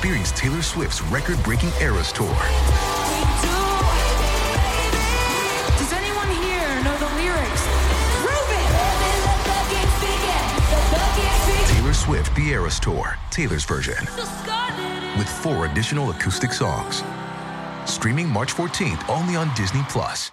Experience Taylor Swift's record-breaking Eras Tour. Does anyone here know the lyrics? Taylor Swift The Eras Tour, Taylor's version, with four additional acoustic songs. Streaming March 14th only on Disney Plus.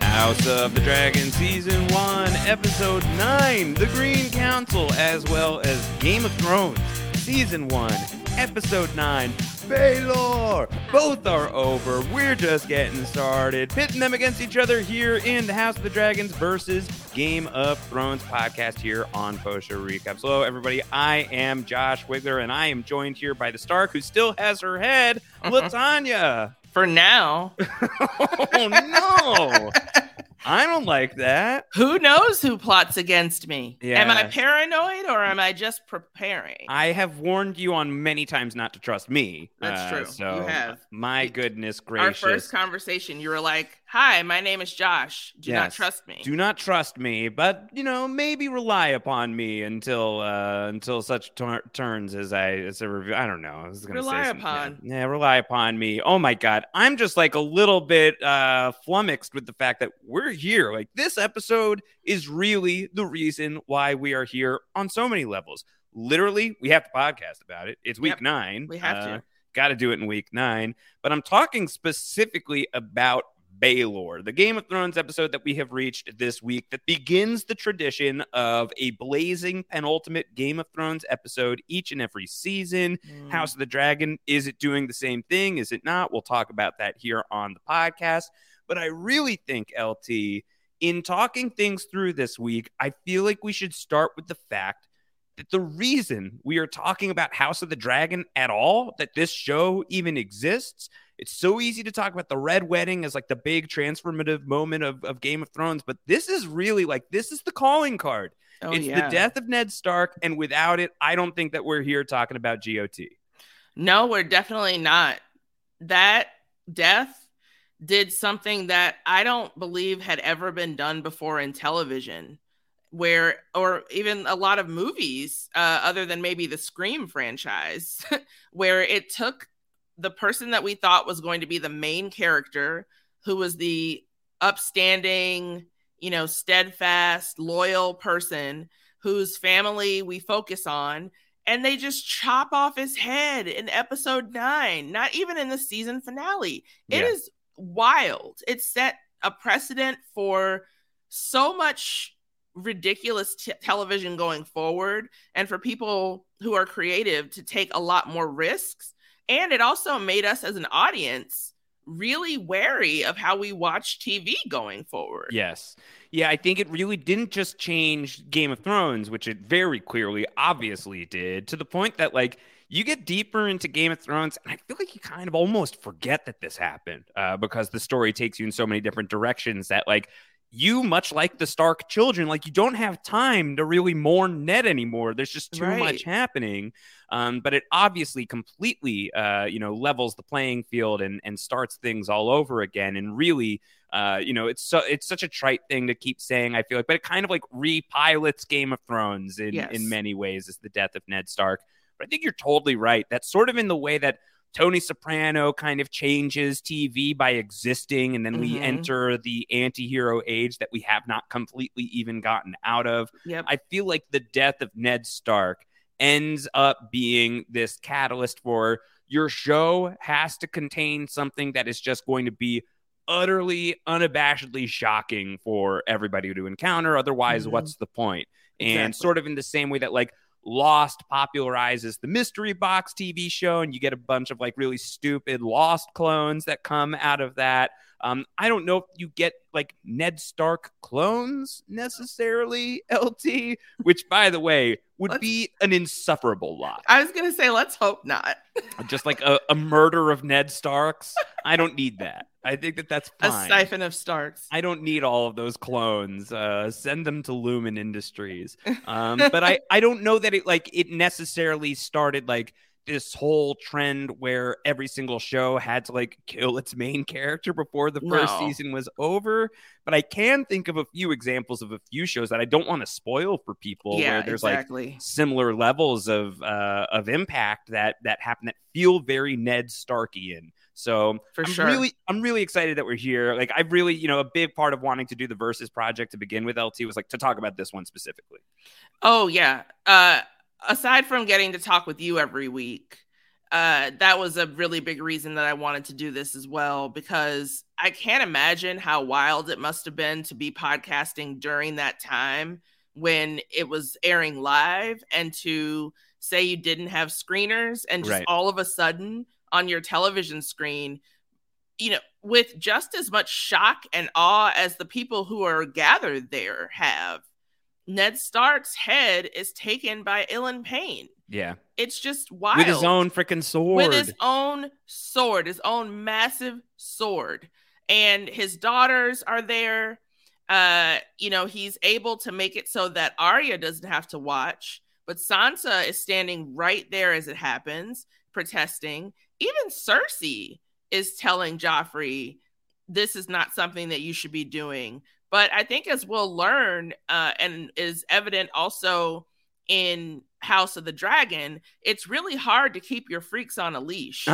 House of the Dragon Season 1, Episode 9, The Green Council, as well as Game of Thrones Season 1, Episode 9, Baelor. Both are over. We're just getting started, pitting them against each other here in the House of the Dragons versus Game of Thrones podcast here on Post Show Recaps. Hello, everybody. I am Josh Wigler, and I am joined here by the Stark, who still has her head, Latanya. For now. oh, no. I don't like that. Who knows who plots against me? Am I paranoid or am I just preparing? I have warned you on many times not to trust me. That's Uh, true. So, You have. My goodness gracious. Our first conversation, you were like, "Hi, my name is Josh. Do not trust me." Do not trust me, but you know, maybe rely upon me until uh until such tur- turns as I as a review. I don't know. I was gonna Rely something. upon. Yeah, yeah, rely upon me. Oh my god, I'm just like a little bit uh flummoxed with the fact that we're here. Like this episode is really the reason why we are here on so many levels. Literally, we have to podcast about it. It's week Yep, nine. we have to. Uh, Got to do it in week nine. But I'm talking specifically about Baelor, the Game of Thrones episode that we have reached this week that begins the tradition of a blazing penultimate Game of Thrones episode each and every season. Mm. House of the Dragon, is it doing the same thing? Is it not? We'll talk about that here on the podcast. But I really think, LT, in talking things through this week, I feel like we should start with the fact that the reason we are talking about House of the Dragon at all, that this show even exists, it's so easy to talk about the Red Wedding as like the big transformative moment of, of Game of Thrones, but this is really like this is the calling card. Oh, it's yeah. the death of Ned Stark, and without it, I don't think that we're here talking about GOT. No, we're definitely not. That death did something that I don't believe had ever been done before in television, where, or even a lot of movies, uh, other than maybe the Scream franchise, where it took the person that we thought was going to be the main character, who was the upstanding, you know, steadfast, loyal person whose family we focus on, and they just chop off his head in episode nine, not even in the season finale. It Yeah. is wild. It set a precedent for so much ridiculous t- television going forward and for people who are creative to take a lot more risks. And it also made us as an audience really wary of how we watch TV going forward. Yes. Yeah, I think it really didn't just change Game of Thrones, which it very clearly, obviously did, to the point that, like, you get deeper into Game of Thrones, and I feel like you kind of almost forget that this happened uh, because the story takes you in so many different directions that, like, you, much like the Stark children, like, you don't have time to really mourn Ned anymore. There's just too Right. much happening. Um, but it obviously completely, uh, you know, levels the playing field and, and starts things all over again and really uh, you know, it's so it's such a trite thing to keep saying. I feel like, but it kind of like repilots Game of Thrones in Yes. in many ways. Is the death of Ned Stark, but I think you're totally right. That's sort of in the way that Tony Soprano kind of changes TV by existing, and then we Mhm. enter the anti-hero age that we have not completely even gotten out of. Yep. I feel like the death of Ned Stark ends up being this catalyst for your show has to contain something that is just going to be utterly unabashedly shocking for everybody to encounter otherwise Mhm. what's the point? point and Exactly. sort of in the same way that like Lost popularizes the mystery box TV show, and you get a bunch of like really stupid Lost clones that come out of that. Um, I don't know if you get like Ned Stark clones necessarily, LT, which by the way would Let's- be an insufferable lot. I was gonna say, let's hope not. Just like a, a murder of Ned Starks. I don't need that. I think that that's A siphon of Starks. I don't need all of those clones. Uh, send them to Lumon Industries. Um, but I, I don't know that it like it necessarily started like this whole trend where every single show had to like kill its main character before the first No. season was over. But I can think of a few examples of a few shows that I don't want to spoil for people yeah, where there's like similar levels of uh, of impact that that happen that feel very Ned Starkian. So For I'm sure. really I'm really excited that we're here. Like I've really, you know, a big part of wanting to do the versus project to begin with LT was like to talk about this one specifically. Oh yeah. Uh aside from getting to talk with you every week, uh that was a really big reason that I wanted to do this as well because I can't imagine how wild it must have been to be podcasting during that time when it was airing live and to say you didn't have screeners and just Right. all of a sudden on your television screen you know, with just as much shock and awe as the people who are gathered there have, Ned Stark's head is taken by Ilyn Payne. Yeah. It's just wild. With his own freaking sword. with his own sword, his own massive sword. And his daughters are there. Uh, you know, he's able to make it so that Arya doesn't have to watch, but Sansa is standing right there as it happens, protesting. Even Cersei is telling Joffrey, this is not something that you should be doing. But I think as we'll learn, uh, and is evident also in House of the Dragon, it's really hard to keep your freaks on a leash.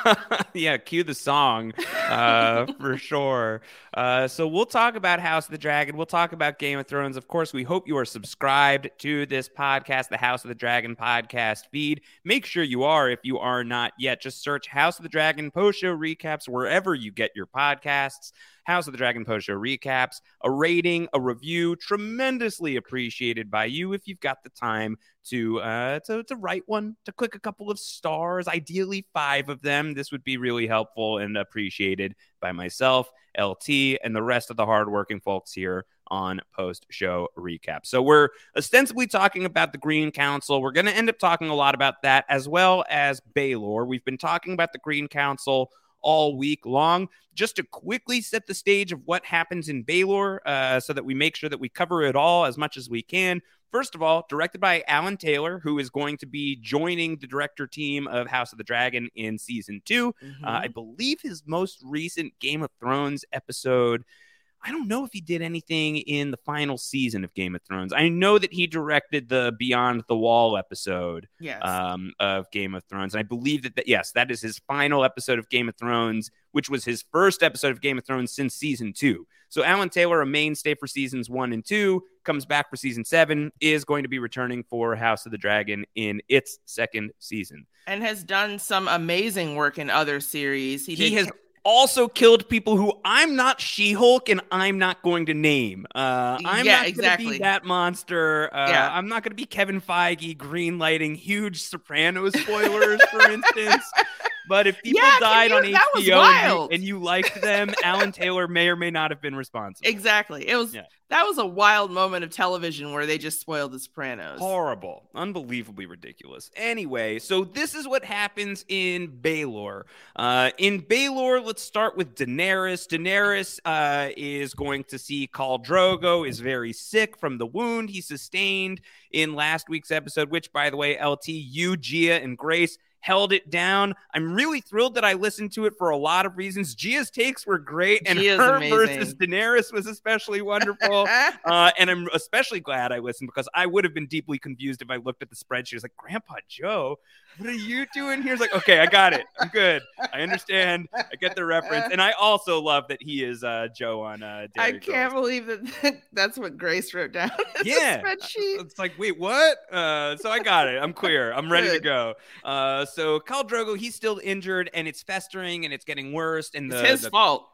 yeah, cue the song uh, for sure. Uh, so we'll talk about House of the Dragon. We'll talk about Game of Thrones. Of course, we hope you are subscribed to this podcast, the House of the Dragon podcast feed. Make sure you are if you are not yet. Just search House of the Dragon post show recaps wherever you get your podcasts. House of the Dragon post show recaps, a rating, a review, tremendously appreciated by you if you've got the time to uh to, to write one, to click a couple of stars, ideally five of them. This would be really helpful and appreciated by myself, LT, and the rest of the hardworking folks here on post show recap. So we're ostensibly talking about the Green Council. We're going to end up talking a lot about that as well as Baelor. We've been talking about the Green Council all week long. Just to quickly set the stage of what happens in Baelor uh, so that we make sure that we cover it all as much as we can. First of all, directed by Alan Taylor, who is going to be joining the director team of House of the Dragon in season 2 Mhm. Uh, I believe his most recent Game of Thrones episode I don't know if he did anything in the final season of Game of Thrones. I know that he directed the Beyond the Wall episode Yes. um, of Game of Thrones. And I believe that, that, yes, that is his final episode of Game of Thrones, which was his first episode of Game of Thrones since season two. So Alan Taylor, a mainstay for seasons one and two, comes back for season seven, is going to be returning for House of the Dragon in its second season. and has done some amazing work in other series. He, He, has also killed people who I'm not She-Hulk and I'm not going to name. Uh, I'm Yeah, not going to be that monster. Uh, Yeah. I'm not going to be Kevin Feige green lighting huge Sopranos spoilers, for instance. But if people Yeah, died you- on HBO and you, and you liked them, Alan Taylor may or may not have been responsible. exactly. It was Yeah. that was a wild moment of television where they just spoiled The Sopranos. Horrible. Unbelievably ridiculous. Anyway, so this is what happens in Baelor. Uh, in Baelor, let's start with Daenerys. Daenerys uh, is going to see Khal Drogo is very sick from the wound he sustained in last week's episode, which, by the way, LT, you, Gia, and Grace held it down. I'm really thrilled that I listened to it for a lot of reasons. Gia's takes were great, and Gia's her amazing. versus Daenerys was especially wonderful. Uh, and I'm especially glad I listened because I would have been deeply confused if I looked at the spreadsheet. Was like, Grandpa Joe, what are you doing here? He's like, okay, I got it. I'm good. I understand. I get the reference. And I also love that he is uh, Joe on uh, I can't Girls. believe that that's what Grace wrote down. Yeah. spreadsheet. It's like, wait, what? Uh, so I got it. I'm queer. I'm ready to go. Uh, so Khal Drogo, he's still injured and it's festering and it's getting worse. And the, It's his the fault.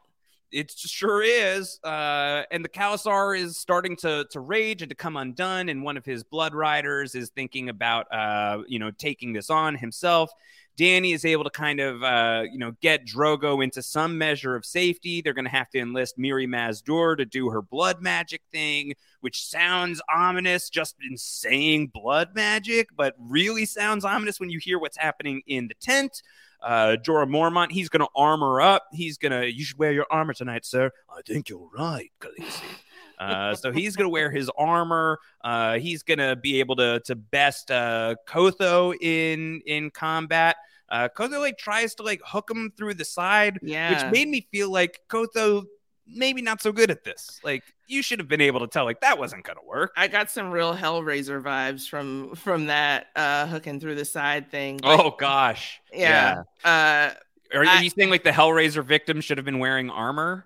It sure is. Uh, and the Khalasar is starting to to rage and to come undone. And one of his blood riders is thinking about, uh, you know, taking this on himself. Dany is able to kind of, uh, you know, get Drogo into some measure of safety. They're going to have to enlist Mirri Maz Duur to do her blood magic thing, which sounds ominous just in saying blood magic, but really sounds ominous when you hear what's happening in the tent. Uh, Jorah Mormont, he's going to armor up. He's going to, you should wear your armor tonight, sir. I think you're right, Khaleesi. Uh, so he's going to wear his armor. Uh, he's going to be able to to best uh, Qotho in in combat. Uh, Qotho like tries to like hook him through the side, Yeah. which made me feel like Qotho maybe not so good at this. Like you should have been able to tell like that wasn't going to work. I got some real Hellraiser vibes from from that uh hooking through the side thing. Oh gosh, yeah. Uh Are, I- are you saying like the Hellraiser victims should have been wearing armor?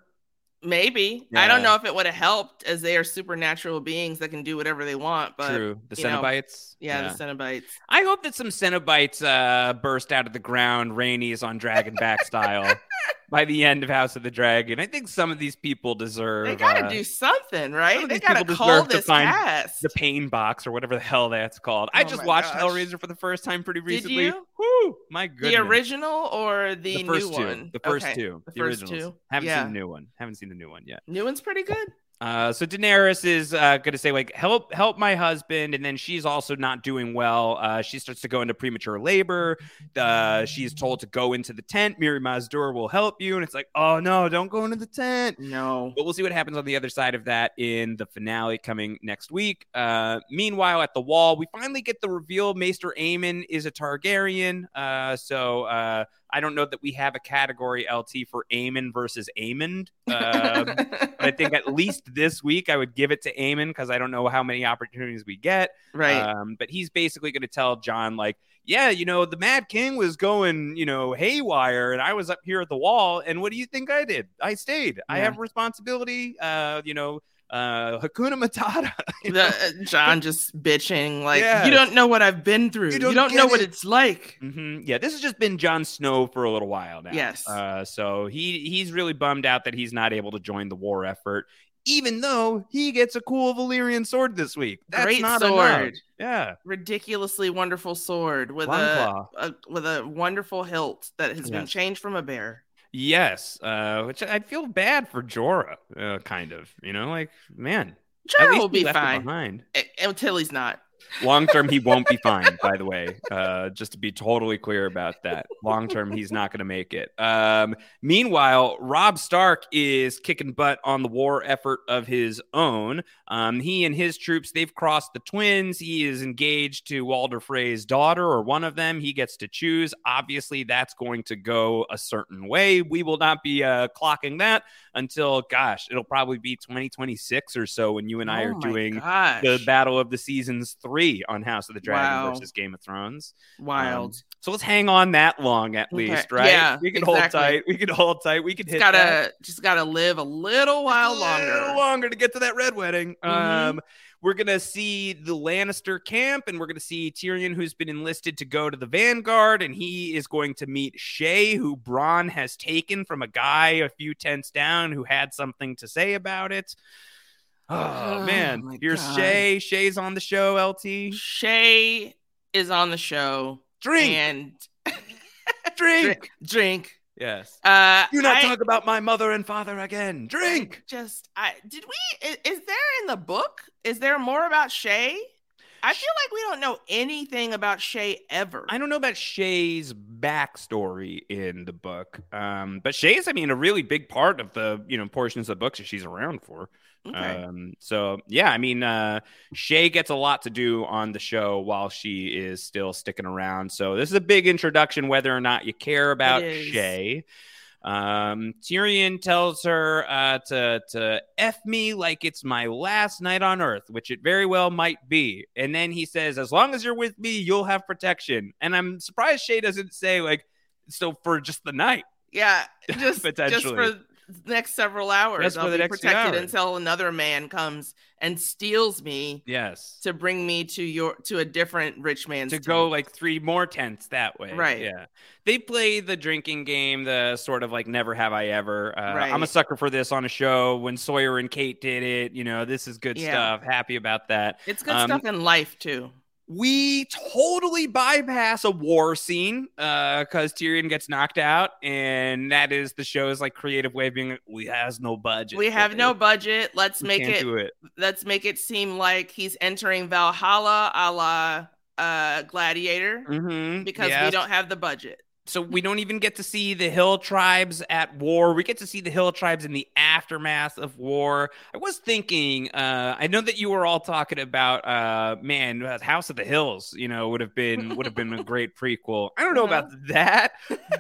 maybe. I don't know if it would have helped as they are supernatural beings that can do whatever they want, but True, the you know, Cenobites. yeah, the Cenobites. I hope that some Cenobites uh, burst out of the ground, Rhaenys on Dragonback style, by the end of House of the Dragon. I think some of these people deserve. They gotta uh, do something, right? They gotta call deserve to this find cast. the pain box or whatever the hell that's called. I Oh just watched gosh. Hellraiser for the first time pretty recently. Did you? Woo! My goodness. the original or the, the new two. one? The first Okay, two. The The, first originals. two. Haven't yeah. seen the new one. Haven't seen the new one yet. New one's pretty good. Uh, so Daenerys is uh, going to say like help help my husband, and then she's also not doing well. Uh, she starts to go into premature labor. Uh, she's told to go into the tent. Mirri Maz Duur will help you, and it's like, oh no, don't go into the tent. No. But we'll see what happens on the other side of that in the finale coming next week. Uh, meanwhile, at the wall, we finally get the reveal Maester Aemon is a Targaryen. Uh, so uh, I don't know that we have a category LT for Aemon versus Aemond. Um, but I think at least this week I would give it to Aemon because I don't know how many opportunities we get. right. Um, but he's basically going to tell Jon, like, yeah, you know, the Mad King was going, you know, haywire, and I was up here at the wall. And what do you think I did? I stayed. I have responsibility. Uh, you know, uh, Hakuna Matata. you the, know? uh, Jon just bitching like Yes. you don't know what I've been through. You You don't don't, get know what it's like. Mhm. Yeah, this has just been Jon Snow for a little while now. Yes. Uh, so he he's really bummed out that he's not able to join the war effort, even though he gets a cool Valyrian sword this week. That's Great not sword. enough. Yeah. Ridiculously wonderful sword with a, a with a wonderful hilt that has been changed from a bear. Yes. Uh, which I feel bad for Jorah, uh, kind of. You know, like man, Jorah will be fine behind. Until he's not. Long term, he won't be fine. By the way, uh, just to be totally clear about that. Long term, he's not going to make it. Um, meanwhile, Robb Stark is kicking butt on the war effort of his own. Um, he and his troops they've crossed the Twins. He is engaged to Walder Frey's daughter, or one of them. He gets to choose. Obviously, that's going to go a certain way. We will not be uh, clocking that until, gosh, it'll probably be 2026 or so when you and I Oh are doing gosh. the Battle of the Seasons three on House of the Dragon Wow. versus Game of Thrones. Wild. Um, so let's hang on that long at Okay. least, right? Yeah, we can exactly. hold tight. We can hold tight. We can Just hit gotta that. just gotta live a little while a longer. little longer to get to that red wedding. Mhm. Um, we're gonna see the Lannister camp, and we're gonna see Tyrion, who's been enlisted to go to the Vanguard, and he is going to meet Shae, who Bronn has taken from a guy a few tents down who had something to say about it. Oh, Oh, man, here's God. Shae. Shae's on the show. LT, Shae is on the show. drink, And drink. drink. drink. Yes. Uh Do not I- talk about my mother and father again. Drink. Just I did we is, is there in the book? Is there more about Shae? I feel like we don't know anything about Shae ever. I don't know about Shae's backstory in the book, um, but Shae's, I mean, a really big part of the you know portions of the books that she's around for. Okay. Um, so yeah, I mean, uh, Shae gets a lot to do on the show while she is still sticking around. So this is a big introduction, whether or not you care about. Shae. Um, Tyrion tells her uh, to to f me like it's my last night on Earth, which it very well might be. And then he says, "As long as you're with me, you'll have protection." And I'm surprised Shae doesn't say like, "So for just the night." yeah, just just Potentially. for the next several hours. I'll be protected until another man comes and steals me Yes. to bring me to your to a different rich man's to go like three more tents that way. Right. Yeah. They play the drinking game, the sort of like never have I ever. Uh, I'm a sucker for this on a show. When Sawyer and Kate did it, you know, this is good Yeah. stuff. Happy about that. It's good Um, stuff in life too. We totally bypass a war scene uh, because Tyrion gets knocked out, and that is the show's like creative way of being. like, We has no budget. We have no budget. Let's We make it, do it. let's make it seem like he's entering Valhalla a la uh gladiator Mhm. because we don't have the budget. So we don't even get to see the hill tribes at war. We get to see the hill tribes in the aftermath of war. I was thinking uh i know that you were all talking about uh man house of the hills you know would have been would have been a great prequel. I don't know about that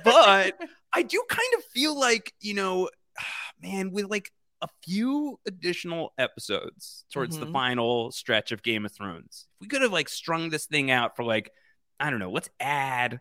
but i do kind of feel like you know man with like a few additional episodes towards the Mhm. final stretch of game of thrones we could have like strung this thing out for like i don't know let's add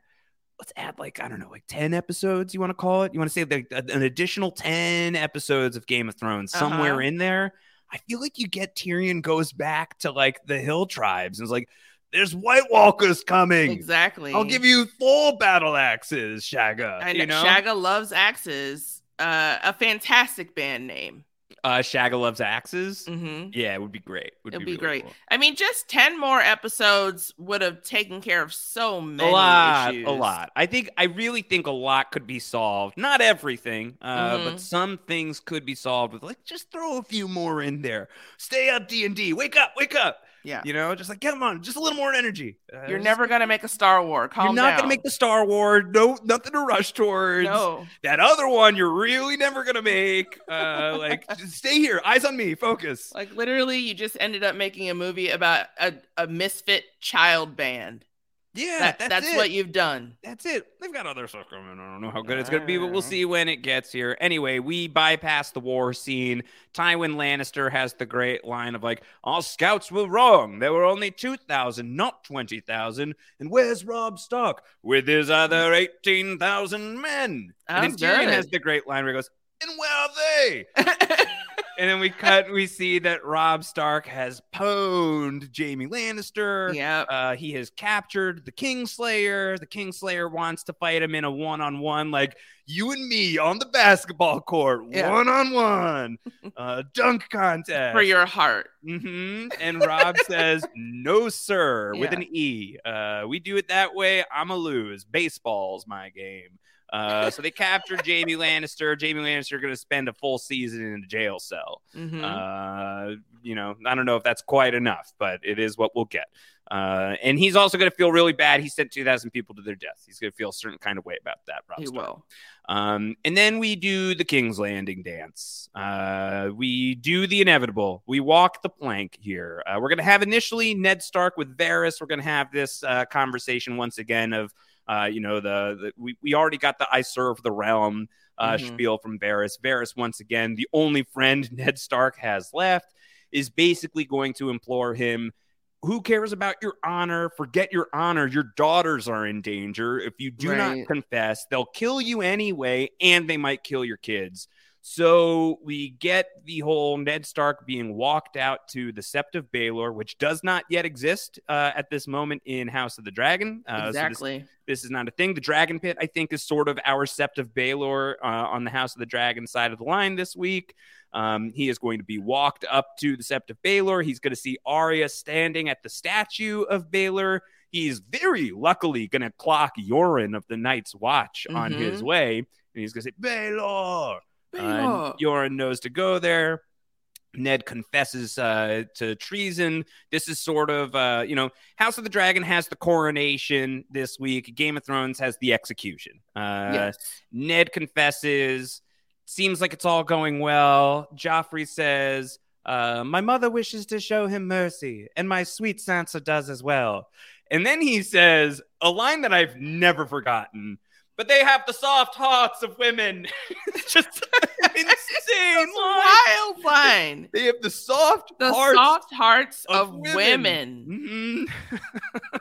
let's add like I don't know, like ten episodes. You want to call it? You want to say like an additional ten episodes of Game of Thrones somewhere Uh-huh. in there? I feel like you get Tyrion goes back to like the hill tribes and it's like, "There's White Walkers coming. Exactly. I'll give you full battle axes, Shagga." And you know, Shagga loves axes. Uh, a fantastic band name. Uh, Shagga loves axes. hmm Yeah, it would be great. Would It'd be, be, really great. cool. I mean, just ten more episodes would have taken care of so many a lot, issues. a lot. I think I really think a lot could be solved. Not everything, uh, Mhm. but some things could be solved with like just throw a few more in there. Stay up, D and D. Wake up, wake up. Yeah. You know, just like come on, just a little more energy. Uh, You're never gonna make a Star War. Calm You're not gonna make the Star Wars. No, nothing to rush towards. no. That other one, you're really never gonna make. Uh, like, just stay here, eyes on me, focus. Like literally, you just ended up making a movie about a, a misfit child band. Yeah, That- that's, that's what you've done. That's it. They've got other stuff coming. I don't know how good it's going to be, but we'll ah. see when it gets here. Anyway, we bypass the war scene. Tywin Lannister has the great line of like, "Our scouts were wrong. There were only two thousand, not twenty thousand. And where's Robb Stark with his other eighteen thousand men?" That and then Tyrion has the great line where he goes, "And where are they?" and then we cut. We see that Robb Stark has pwned Jaime Lannister. yeah. Uh, he has captured the Kingslayer. The Kingslayer wants to fight him in a one on one, like you and me on the basketball court, Yeah. one on one, uh, dunk contest. For your heart. Mm-hmm. And Robb says, no, sir, with an E. Uh, we do it that way. I'm a lose. Baseball's my game. Uh, so they captured Jaime Lannister. Jaime Lannister going to spend a full season in a jail cell. Mhm. Uh, you know, I don't know if that's quite enough, but it is what we'll get. Uh, and he's also going to feel really bad. He sent 2,000 people to their deaths. He's going to feel a certain kind of way about that. Robb He will. Um, and then we do the King's Landing dance. Uh, we do the inevitable. We walk the plank here. Uh, we're going to have initially Ned Stark with Varys. We're going to have this uh, conversation once again of, uh, you know, the, the we, we already got the I serve the realm uh, Mhm. spiel from Varys. Varys, once again, the only friend Ned Stark has left, is basically going to implore him who cares about your honor? Forget your honor. Your daughters are in danger. If you do not confess, they'll kill you anyway, and they might kill your kids. So we get the whole Ned Stark being walked out to the Sept of Baelor, which does not yet exist uh, at this moment in House of the Dragon. Uh, so this- exactly. this is not a thing. The Dragon Pit, I think, is sort of our Sept of Baelor uh, on the House of the Dragon side of the line this week. Um, he is going to be walked up to the Sept of Baelor. He's going to see Arya standing at the statue of Baelor. He's very luckily going to clock Yoren of the Night's Watch on Mhm. his way, and he's going to say Baelor. Uh, and Yoren knows to go there. Ned confesses uh, to treason. This is sort of, uh, you know, House of the Dragon has the coronation this week. Game of Thrones has the execution. Uh, yes. Ned confesses. Seems like it's all going well. Joffrey says, uh, My mother wishes to show him mercy, and my sweet Sansa does as well. And then he says a line that I've never forgotten. But they have the soft hearts of women. it's just an insane. Wild line. They have the soft The hearts soft hearts of of, women. women. Mhm.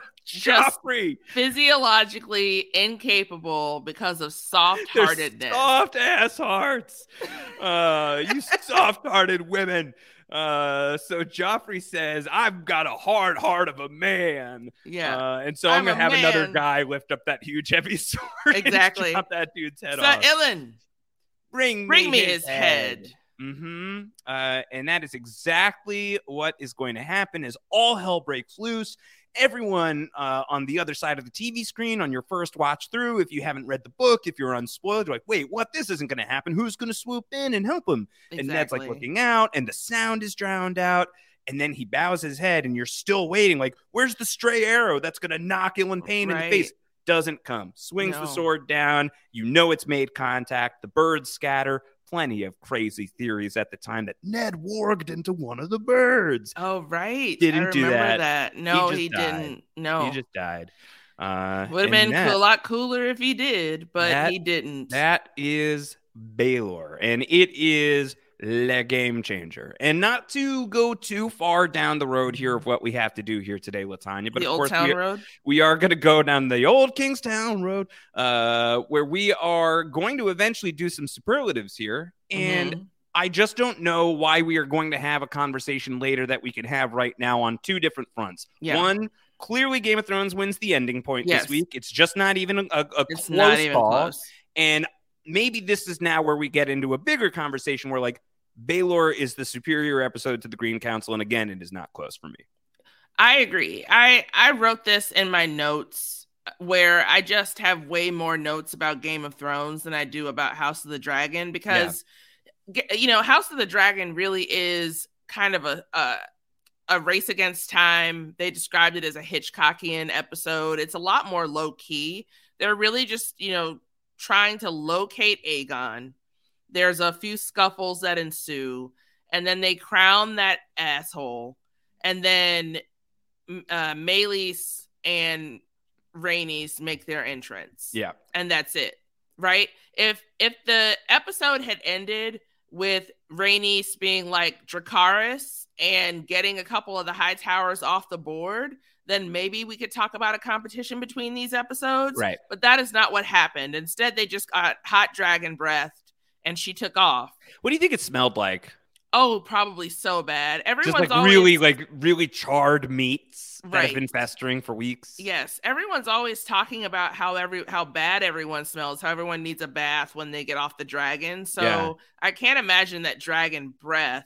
Just Joffrey. physiologically incapable because of soft heartedness. Soft ass hearts. Uh, you soft hearted women. Uh, so Joffrey says, I've got a hard heart of a man. Yeah. Uh, and so I'm, I'm gonna have another guy lift up that huge heavy sword. Exactly. chop that dude's head Sir off. Ilyn, bring bring me his head. mm-hmm Uh, and that is exactly what is going to happen as all hell breaks loose. Everyone uh, on the other side of the TV screen on your first watch through, if you haven't read the book, if you're unspoiled, you're like, wait, what? This isn't going to happen. Who's going to swoop in and help him? And Ned's like looking out, and the sound is drowned out. And then he bows his head, and you're still waiting. Like, where's the stray arrow that's going to knock Ilyn Payne in the face? Doesn't come. Swings the sword down. You know it's made contact. The birds scatter. Plenty of crazy theories at the time that Ned warged into one of the birds. Oh right, Didn't do remember that. No, just he, didn't. No, He just died. Uh, would have been that- a lot cooler if he did, but that- he didn't. That is Baelor, and it is the game changer. And not to go too far down the road here of what we have to do here today, Latanya, but the of old course town we, road. we are going to go down the old Kingstown road, uh, where we are going to eventually do some superlatives here, and. Mhm. I just don't know why we are going to have a conversation later that we can have right now on two different fronts. Yeah. One, clearly Game of Thrones wins the ending point Yes. this week. It's just not even a, a, it's close not even call. close. And maybe this is now where we get into a bigger conversation where like Baelor is the superior episode to the Green Council, and again, it is not close for me. I agree. I I wrote this in my notes uh, where I just have way more notes about Game of Thrones than I do about House of the Dragon because ge- you know House of the Dragon really is kind of a, a a race against time. They described it as a Hitchcockian episode. It's a lot more low key. They're really just, you know, trying to locate Aegon. There's a few scuffles that ensue, and then they crown that asshole. And then uh, Meleys and Rhaenys make their entrance Yeah. and that's it right if if the episode had ended with Rhaenys being like Dracarys and getting a couple of the high towers off the board then maybe we could talk about a competition between these episodes Right. but that is not what happened instead they just got hot dragon breathed and she took off What do you think it smelled like? oh probably so bad everyone's Just like always really, like really charred meats that have been festering for weeks. Yes, everyone's always talking about how every how bad everyone smells, how everyone needs a bath when they get off the dragon. So Yeah. I can't imagine that dragon breath,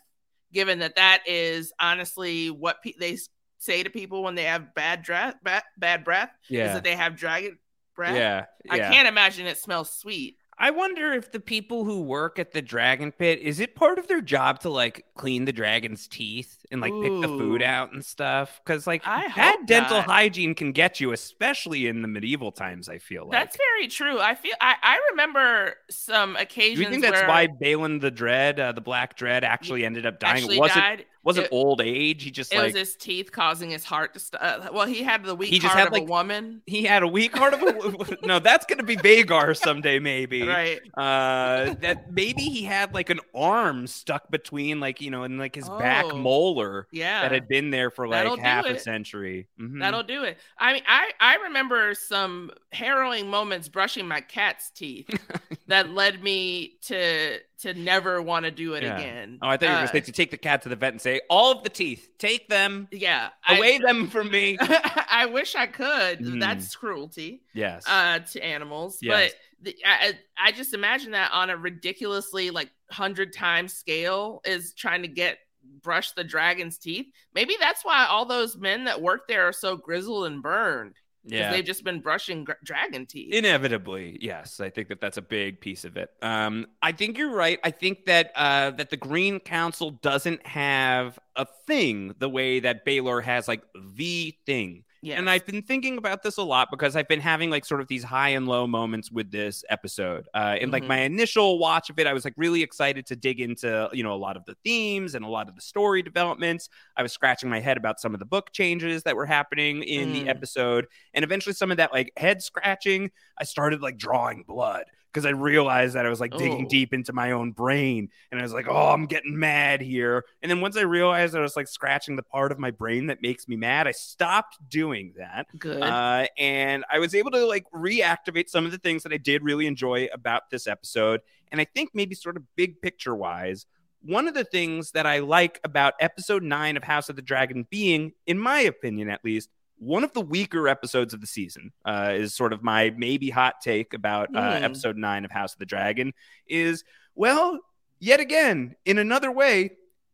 given that that is honestly what pe- they say to people when they have bad breath, bad, bad breath, is that they have dragon breath. Yeah, I can't imagine it smells sweet. I wonder if the people who work at the dragon pit is it part of their job to like clean the dragon's teeth and like pick the food out and stuff? Because like I bad dental not. hygiene can get you, especially in the medieval times. I feel like That's very true. I feel I, I remember some occasions. Do you think that's where why Balin the Dread, uh, the Black Dread, actually ended up dying? actually it wasn't died? Wasn't It- old age. He just it like was his teeth causing his heart to st- uh, well he had the weak He just heart had, of like- a woman he had a weak heart of a. no, that's gonna be Vhagar someday, maybe. right Uh, that maybe he had like an arm stuck between like you know in like his back Oh, molar yeah that had been there for like That'll half a century. Mhm. that'll do it i mean i i remember some harrowing moments brushing my cat's teeth that led me to to never want to do it Yeah. again Oh, I thought you were Uh, say to take the cat to the vet and say all of the teeth, take them yeah I- away them from me. I wish I could. Mm. That's cruelty yes. uh, to animals. Yes. But the, I, I I just imagine that on a ridiculously like hundred times scale is trying to get brush the dragon's teeth. Maybe that's why all those men that work there are so grizzled and burned. Yeah. they've just been brushing gr- dragon teeth. Inevitably, yes. I think that that's a big piece of it. Um, I think you're right. I think that uh, that the Green Council doesn't have a thing the way that Baelor has like the thing. Yes. And I've been thinking about this a lot because I've been having like sort of these high and low moments with this episode. Uh, in like my initial watch of it, I was like really excited to dig into you know a lot of the themes and a lot of the story developments. I was scratching my head about some of the book changes that were happening in the Mm. episode, and eventually some of that like head scratching. I started like drawing blood because I realized that I was like digging Oh. deep into my own brain, and I was like, oh, I'm getting mad here. And then once I realized I was like scratching the part of my brain that makes me mad, I stopped doing that. Good. Uh, and I was able to like reactivate some of the things that I did really enjoy about this episode. And I think maybe sort of big picture wise, one of the things that I like about episode nine of House of the Dragon being, in my opinion at least, one of the weaker episodes of the season uh, is sort of my maybe hot take about uh, Mm. episode nine of House of the Dragon is, well, yet again, in another way,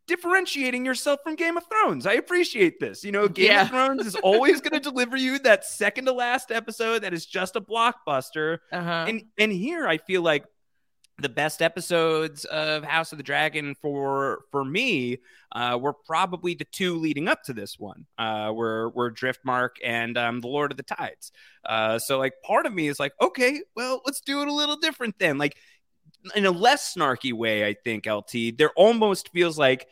differentiating yourself from Game of Thrones. I appreciate this. You know, Game Yeah. of Thrones is always going to deliver you that second to last episode that is just a blockbuster. uh-huh. And and here I feel like the best episodes of House of the Dragon for for me uh, were probably the two leading up to this one. Uh, were were Driftmark and um, the Lord of the Tides. Uh, so like part of me is like, okay, well, let's do it a little different then. Like in a less snarky way, I think LT. There almost feels like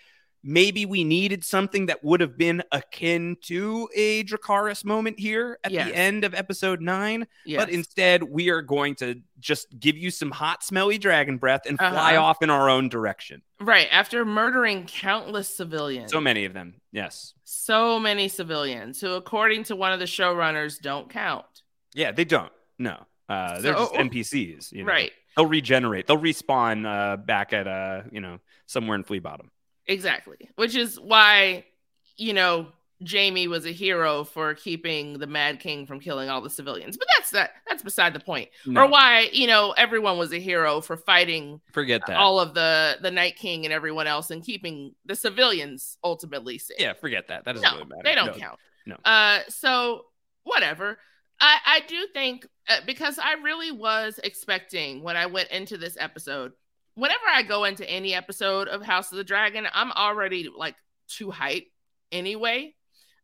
maybe we needed something that would have been akin to a Dracarys moment here at Yes. the end of episode nine. yes. But instead, we are going to just give you some hot, smelly dragon breath and fly Uh-huh. off in our own direction. right after murdering countless civilians. So many of them. Yes. so many civilians who, according to one of the showrunners, don't count. Yeah, they don't. No. Uh, they're just NPCs. You know? Right. They'll regenerate. They'll respawn uh, back at, uh, you know, somewhere in Flea Bottom. Exactly. Which is why, you know, Jaime was a hero for keeping the Mad King from killing all the civilians. But that's that that's beside the point. No, Or why, you know, everyone was a hero for fighting Forget that. all of the the Night King and everyone else and keeping the civilians ultimately safe. yeah, forget that. That doesn't no, really matter. they don't No. count. no. Uh, so whatever. I I do think uh, because I really was expecting when I went into this episode. Whenever I go into any episode of House of the Dragon, I'm already like too hype anyway.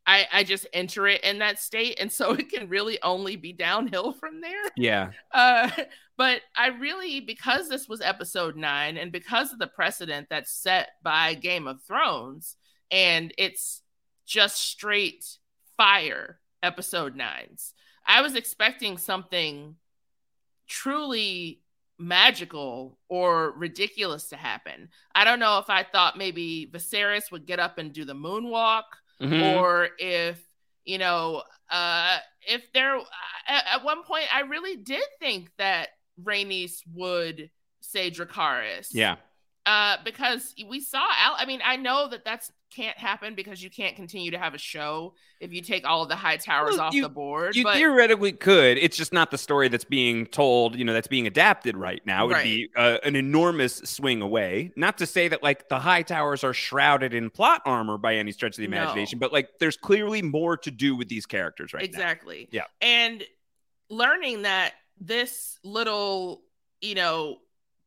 I I just enter it in that state, and so it can really only be downhill from there. Yeah. Uh, but I really, because this was episode nine, and because of the precedent that's set by Game of Thrones, and it's just straight fire episode nines, I was expecting something truly magical or ridiculous to happen. I don't know if I thought maybe Viserys would get up and do the moonwalk Mhm. or if you know uh if there at, at one point i really did think that Rhaenys would say dracarys yeah. uh because we saw Al- i mean i know that that's can't happen because you can't continue to have a show if you take all of the high towers Well, off you- the board You but theoretically could. It's just not the story that's being told, you know, that's being adapted right now. It would Right. be uh, an enormous swing away. Not to say that, like, the high towers are shrouded in plot armor by any stretch of the No. imagination, but, like, there's clearly more to do with these characters right now. exactly Yeah. and learning that this little, you know,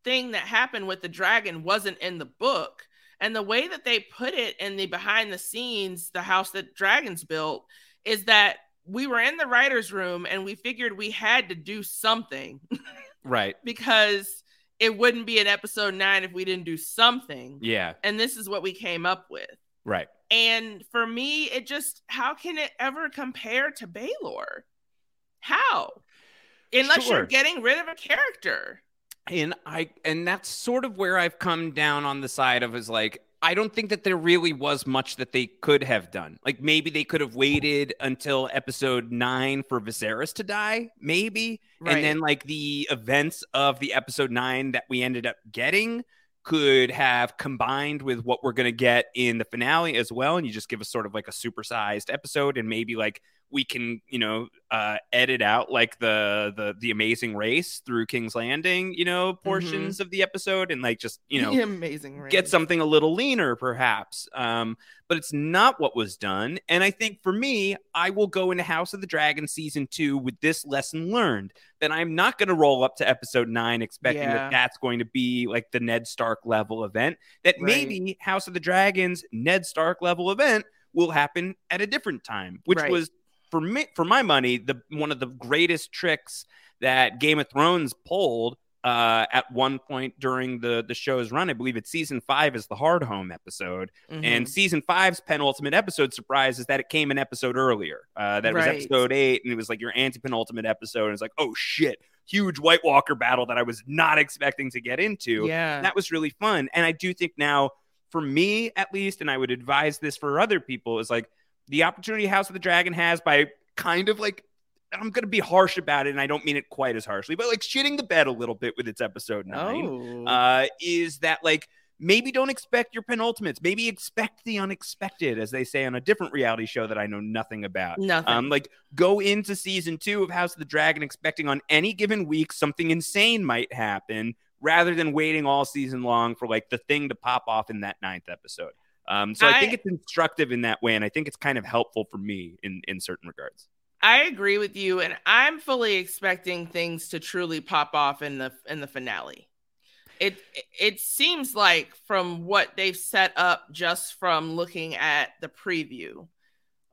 thing that happened with the dragon wasn't in the book. And the way that they put it in the behind the scenes, the house that dragons built, is that we were in the writer's room and we figured we had to do something. Right. because it wouldn't be an episode nine if we didn't do something. Yeah. And this is what we came up with. Right. And for me, it just, how can it ever compare to Baelor? How? Unless Sure. you're getting rid of a character. And i and that's sort of where i've come down on the side of is like i don't think that there really was much that they could have done. Like maybe they could have waited until episode 9 for Viserys to die maybe. Right. and then like the events of the episode 9 that we ended up getting could have combined with what we're going to get in the finale as well. And you just give us sort of like a supersized episode and maybe like we can you know uh edit out like the the the amazing race through king's landing you know portions of the episode and like just you know amazing. Range. get something a little leaner perhaps um but it's not what was done and i think for me i will go into house of the dragon season two with this lesson learned that i'm not going to roll up to episode nine expecting Yeah. that that's going to be like the ned stark level event that Right. maybe house of the dragons ned stark level event will happen at a different time which Right. was for me for my money the one of the greatest tricks that game of thrones pulled uh, at one point during the the show's run. I believe it's season five is the Hardhome episode, Mhm. and season five's penultimate episode surprise is that it came an episode earlier. Uh, that was episode eight, and it was like your anti penultimate episode. And it's like, oh shit, huge White Walker battle that I was not expecting to get into. yeah. That was really fun, and I do think now, for me at least, and I would advise this for other people, is like the opportunity House of the Dragon has by kind of like I'm going to be harsh about it, and I don't mean it quite as harshly, but like shitting the bed a little bit with its episode nine oh. uh, is that like maybe don't expect your penultimates, maybe expect the unexpected, as they say on a different reality show that I know nothing about. Nothing. Um, like go into season two of House of the Dragon expecting on any given week something insane might happen, rather than waiting all season long for like the thing to pop off in that ninth episode. Um, so I, I- think it's instructive in that way, and I think it's kind of helpful for me in in certain regards. I agree with you, and I'm fully expecting things to truly pop off in the in the finale. It it seems like from what they've set up just from looking at the preview.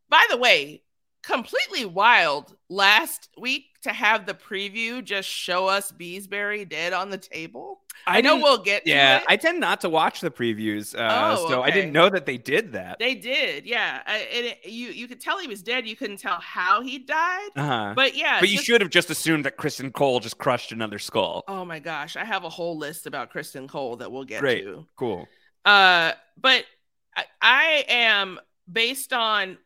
By the way, completely wild last week to have the preview just show us Beesbury dead on the table. I, know we'll get to Yeah. I tend not to watch the previews, uh, Oh, so I didn't know that they did that. They did, yeah. I, and it, you you could tell he was dead. You couldn't tell how he died, uh-huh. but yeah. But you just- should have just assumed that Criston Cole just crushed another skull. Oh my gosh, I have a whole list about Criston Cole that we'll get Great. to. Cool. Uh, but I, I am based on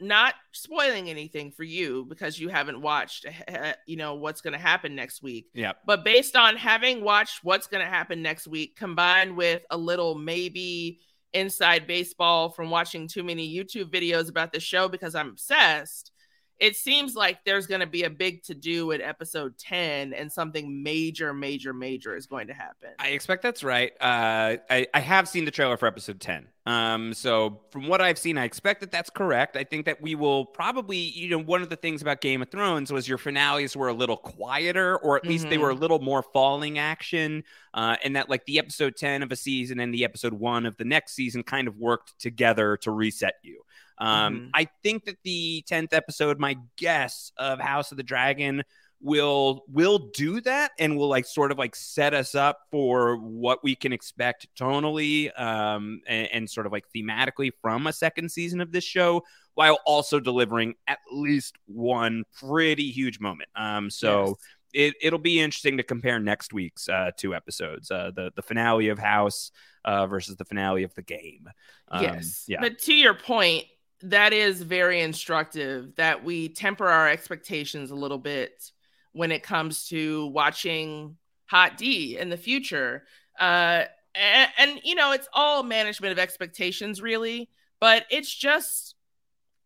not spoiling anything for you because you haven't watched, uh, you know, what's going to happen next week. Yeah. But based on having watched what's going to happen next week, combined with a little maybe inside baseball from watching too many YouTube videos about the show because I'm obsessed, it seems like there's going to be a big to do at episode 10 and something major, major, major is going to happen. I expect that's right. Uh, I, I have seen the trailer for episode 10. Um, so from what I've seen, I expect that that's correct. I think that we will probably, you know, one of the things about Game of Thrones was your finales were a little quieter, or at least they Mhm. were a little more falling action. Uh, and that like the episode 10 of a season and the episode one of the next season kind of worked together to reset you. Um, Mhm. I think that the 10th episode, my guess of House of the Dragon will will do that and will like sort of like set us up for what we can expect tonally um and, and sort of like thematically from a second season of this show while also delivering at least one pretty huge moment um so it, it'll be interesting to compare next week's uh, two episodes uh, the the finale of house uh, versus the finale of the game Um, yes. yeah But to your point, that is very instructive that we temper our expectations a little bit when it comes to watching Hot D in the future. Uh, and, and, you know, it's all management of expectations, really. But it's just,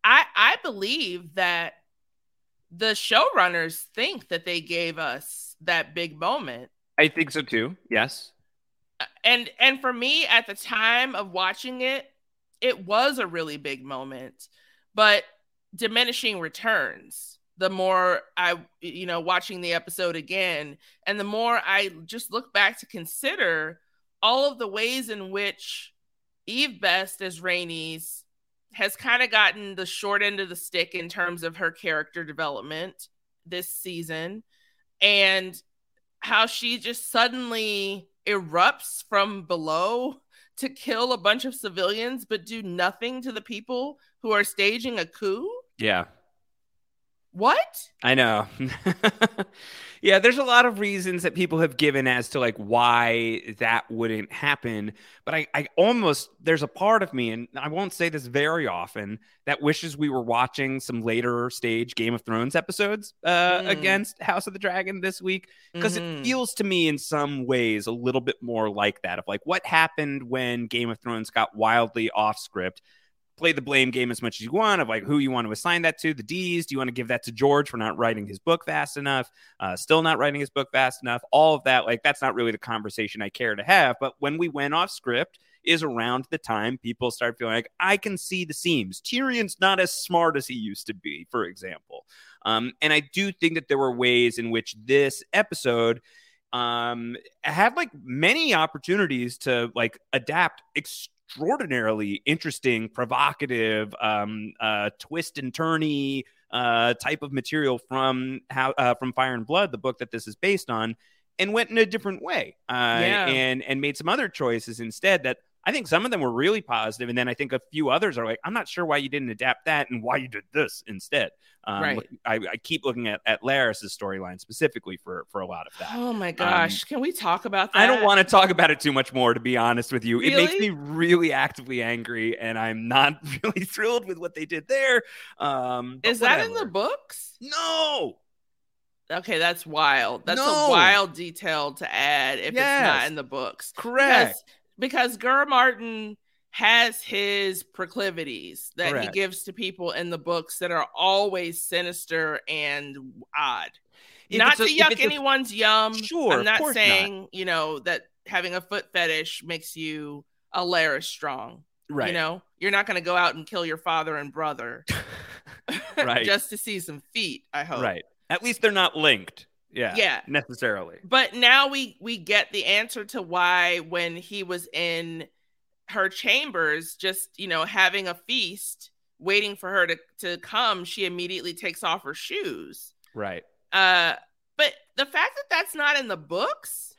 I I believe that the showrunners think that they gave us that big moment i think so too yes and and for me at the time of watching it it was a really big moment but diminishing returns the more I, you know, watching the episode again, and the more I just look back to consider all of the ways in which Eve Best as Rhaenys has kind of gotten the short end of the stick in terms of her character development this season, and how she just suddenly erupts from below to kill a bunch of civilians but do nothing to the people who are staging a coup. Yeah. What? I know. yeah, there's a lot of reasons that people have given as to like why that wouldn't happen. But I, I almost, there's a part of me, and I won't say this very often, that wishes we were watching some later stage Game of Thrones episodes uh, mm. against House of the Dragon this week. Because mm-hmm. it feels to me in some ways a little bit more like that of like what happened when Game of Thrones got wildly off script play the blame game as much as you want of like who you want to assign that to the d's do you want to give that to george for not writing his book fast enough uh, still not writing his book fast enough all of that like that's not really the conversation i care to have but when we went off script is around the time people start feeling like I can see the seams. Tyrion's not as smart as he used to be, for example. Um, and I do think that there were ways in which this episode um, had like many opportunities to like adapt extraordinarily interesting, provocative, um, uh, twist and turny uh, type of material from how uh, from Fire and Blood, the book that this is based on, and went in a different way, uh, yeah. and and made some other choices instead that I think some of them were really positive, and then I think a few others are like, I'm not sure why you didn't adapt that and why you did this instead. Um, right. I, I, keep looking at at Larys's storyline specifically for for a lot of that. Oh my um, gosh, um, can we talk about that? I don't want to talk about it too much more, to be honest with you. Really? It makes me really actively angry, and I'm not really thrilled with what they did there. Um, Is that in the books? No. Okay, that's wild. That's no. a wild detail to add if yes. it's not in the books. Correct. Because because Gur Martin has his proclivities that Correct. he gives to people in the books that are always sinister and odd. If not to yuck anyone's a, yum. Sure. I'm not saying, not. you know, that having a foot fetish makes you a Larys strong. Right. You know, you're not going to go out and kill your father and brother right. just to see some feet, I hope. Right. At least they're not linked. Yeah. Yeah. Necessarily. But now we we get the answer to why when he was in her chambers just, you know, having a feast, waiting for her to to come, she immediately takes off her shoes. Right. Uh but the fact that that's not in the books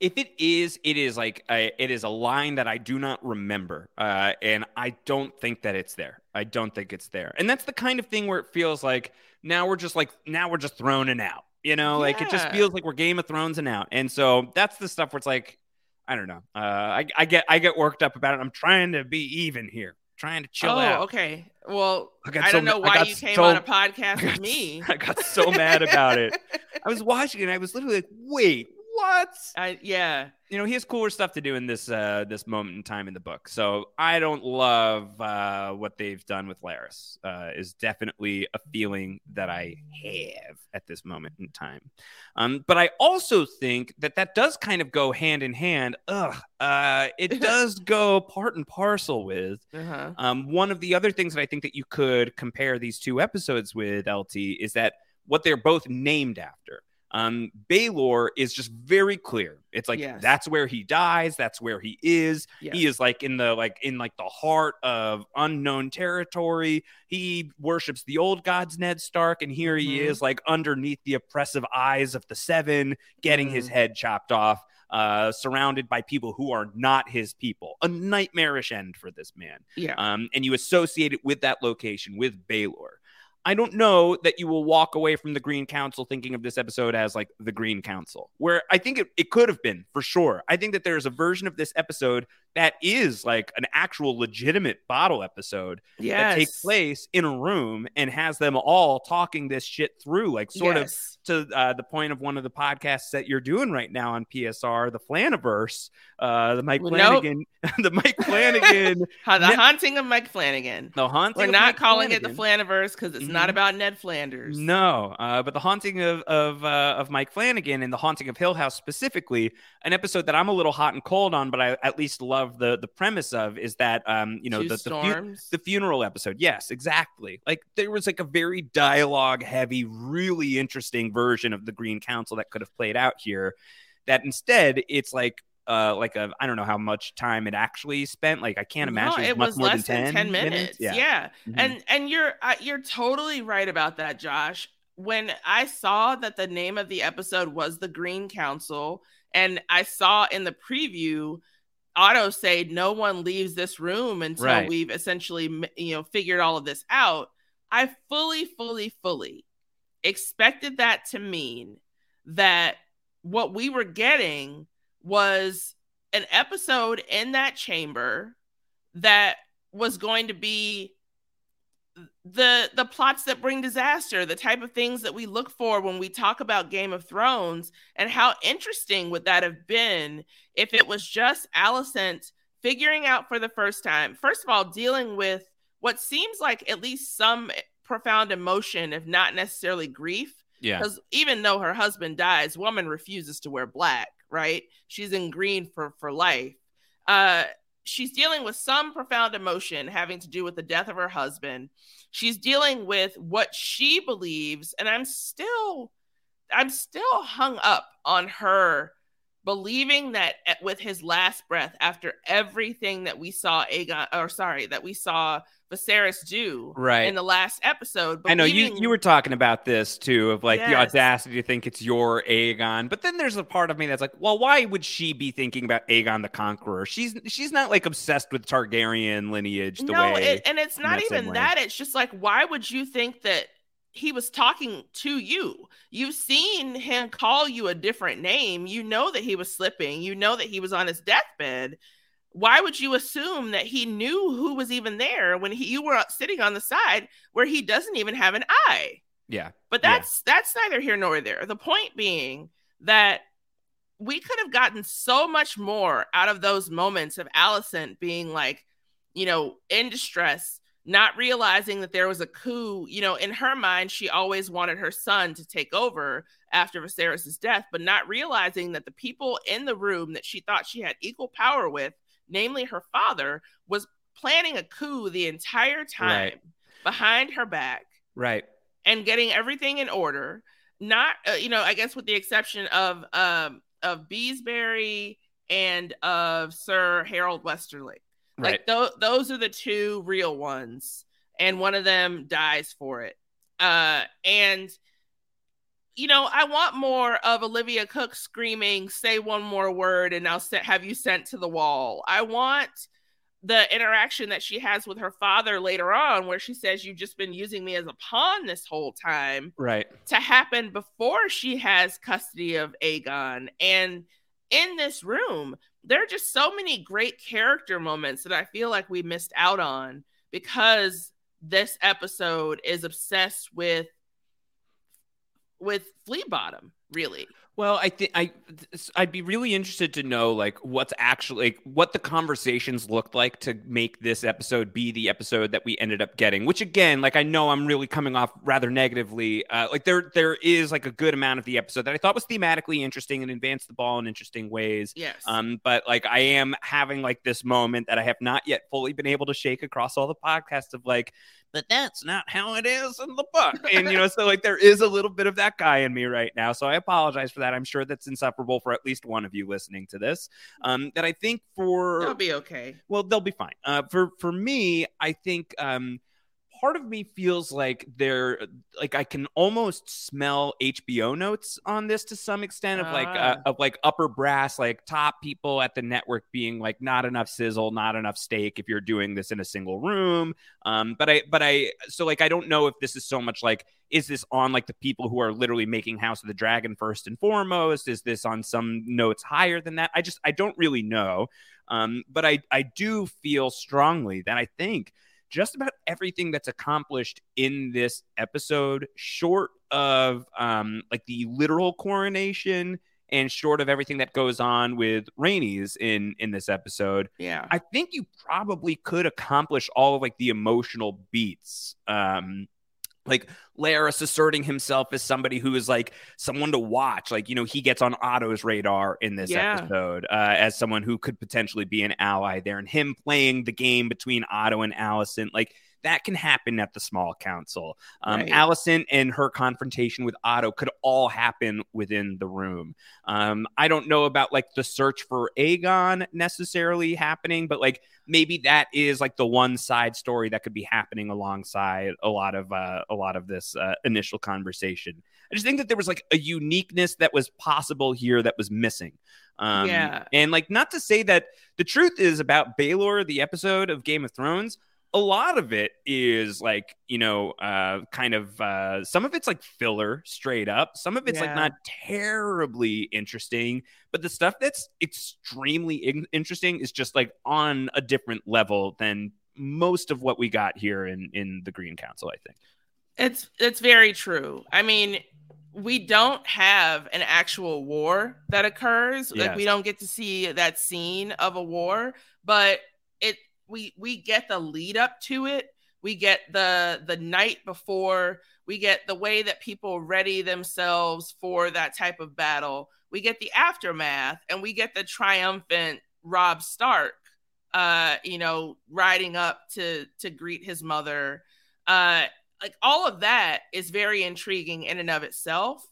if it is, it is like a, it is a line that I do not remember, uh, and I don't think that it's there. I don't think it's there, and that's the kind of thing where it feels like now we're just like now we're just throwing it out. You know, yeah. like it just feels like we're Game of Thrones and out. And so that's the stuff where it's like, I don't know. Uh, I, I get I get worked up about it. I'm trying to be even here, trying to chill oh, out. okay. Well, I, I don't know why you came so, on a podcast with me. I got so mad about it. I was watching it. I was literally like, wait, what? I, yeah. You know, he has cooler stuff to do in this uh, this moment in time in the book. So I don't love uh, what they've done with Larys. Uh, is definitely a feeling that I have at this moment in time. Um, but I also think that that does kind of go hand in hand. Ugh, uh, it does go part and parcel with uh-huh. um, one of the other things that I think that you could compare these two episodes with LT is that what they're both named after. Um, Baelor is just very clear. It's like yes. that's where he dies. That's where he is. Yes. He is like in the like in like the heart of unknown territory. He worships the old gods, Ned Stark, and here mm-hmm. he is like underneath the oppressive eyes of the Seven, getting mm-hmm. his head chopped off. Uh, surrounded by people who are not his people. A nightmarish end for this man. Yeah. Um, and you associate it with that location, with Baelor. I don't know that you will walk away from the Green Council thinking of this episode as like the Green Council, where I think it, it could have been for sure. I think that there's a version of this episode that is like an actual legitimate bottle episode yes. that takes place in a room and has them all talking this shit through, like sort yes. of to uh, the point of one of the podcasts that you're doing right now on PSR, the Flaniverse, uh, the Mike Flanagan, nope. the Mike Flanagan, the haunting of Mike Flanagan. The haunting. We're not calling Flanagan. it the Flaniverse because it's mm-hmm. Not about Ned Flanders. No, uh, but the haunting of of uh, of Mike Flanagan and the haunting of Hill House specifically, an episode that I'm a little hot and cold on, but I at least love the the premise of is that um you know Two the the, fu- the funeral episode. Yes, exactly. Like there was like a very dialogue heavy, really interesting version of the Green Council that could have played out here. That instead it's like. Uh, like a, I don't know how much time it actually spent. Like I can't imagine No, it was more less than 10, than 10 minutes. Yeah. Mhm. And and you're uh, you're totally right about that, Josh. When I saw that the name of the episode was The Green Council and I saw in the preview Otto say no one leaves this room until Right. we've essentially you know figured all of this out, I fully fully fully expected that to mean that what we were getting was an episode in that chamber that was going to be the the plots that bring disaster the type of things that we look for when we talk about game of thrones and how interesting would that have been if it was just alicent figuring out for the first time first of all dealing with what seems like at least some profound emotion if not necessarily grief yeah. because even though her husband dies, woman refuses to wear black, right? She's in green for for life. Uh, she's dealing with some profound emotion having to do with the death of her husband. She's dealing with what she believes, and I'm still, I'm still hung up on her believing that with his last breath, after everything that we saw Aegon, or sorry, that we saw Viserys do Right. in the last episode. But I know you you were talking about this too of like the audacity to think it's your Aegon, but then there's a part of me that's like, well, why would she be thinking about Aegon the Conqueror? She's she's not like obsessed with Targaryen lineage the no, way. it, and it's not that even that. It's just like, why would you think that he was talking to you? You've seen him call you a different name. You know that he was slipping. You know that he was on his deathbed. Why would you assume that he knew who was even there when he, you were sitting on the side where he doesn't even have an eye? yeah, But Yeah. that's that's neither here nor there. The point being that we could have gotten so much more out of those moments of Alicent being like, you know, in distress, not realizing that there was a coup. You know, in her mind, she always wanted her son to take over after Viserys' death, but not realizing that the people in the room that she thought she had equal power with, namely her father, was planning a coup the entire time Right. behind her back right. and getting everything in order. Not, uh, you know, I guess with the exception of um of Beesbury and of Sir Harold Westerling. Right. Like th- those are the two real ones, and one of them dies for it. Uh, and you know, I want more of Olivia Cooke screaming, "Say one more word, and I'll set, have you sent to the wall." I want the interaction that she has with her father later on, where she says, "You've just been using me as a pawn this whole time." right. to happen before she has custody of Aegon. And in this room, there are just so many great character moments that I feel like we missed out on because this episode is obsessed with with Flea Bottom, really. Well, I think I I'd be really interested to know like what's actually like what the conversations looked like to make this episode be the episode that we ended up getting. Which again, like I know I'm really coming off rather negatively. Uh, like there there is like a good amount of the episode that I thought was thematically interesting and advanced the ball in interesting ways. Yes. Um, but like I am having like this moment that I have not yet fully been able to shake across all the podcasts of like, but that's not how it is in the book. And you know, so like there is a little bit of that guy in me right now. So I apologize for that. I'm sure that's insufferable for at least one of you listening to this. Um, that I think for They'll be okay. well, they'll be fine. Uh, for for me, I think um, part of me feels like they're like I can almost smell HBO notes on this to some extent of like uh, Ah. of like upper brass, like top people at the network being like not enough sizzle, not enough steak if you're doing this in a single room. Um, but I but I so like I don't know if this is so much like is this on like the people who are literally making House of the Dragon first and foremost? Is this on some notes higher than that? I just I don't really know. Um, but I I do feel strongly that I think just about everything that's accomplished in this episode, short of um like the literal coronation and short of everything that goes on with Rhaenys in in this episode, Yeah. I think you probably could accomplish all of like the emotional beats um like Larys asserting himself as somebody who is like someone to watch. Like, you know, he gets on Otto's radar in this Yeah. episode uh, as someone who could potentially be an ally there. And him playing the game between Otto and Alicent, like that can happen at the small council. Um, Right. Alicent and her confrontation with Otto could all happen within the room. Um, I don't know about like the search for Aegon necessarily happening, but like maybe that is like the one side story that could be happening alongside a lot of uh, a lot of this uh, initial conversation. I just think that there was like a uniqueness that was possible here that was missing. Um, Yeah. and like not to say that the truth is about Baelor, the episode of Game of Thrones. A lot of it is like you know, uh, kind of uh, some of it's like filler, straight up. Some of it's like not terribly interesting, but the stuff that's extremely in- interesting is just like on a different level than most of what we got here in in the Green Council. I think. It's it's very true. I mean, we don't have an actual war that occurs. Like we don't get to see that scene of a war, but it we we get the lead up to it. We get the the night before. We get the way that people ready themselves for that type of battle. We get the aftermath, and we get the triumphant Robb Stark, uh, you know, riding up to to greet his mother. Uh, like all of that is very intriguing in and of itself.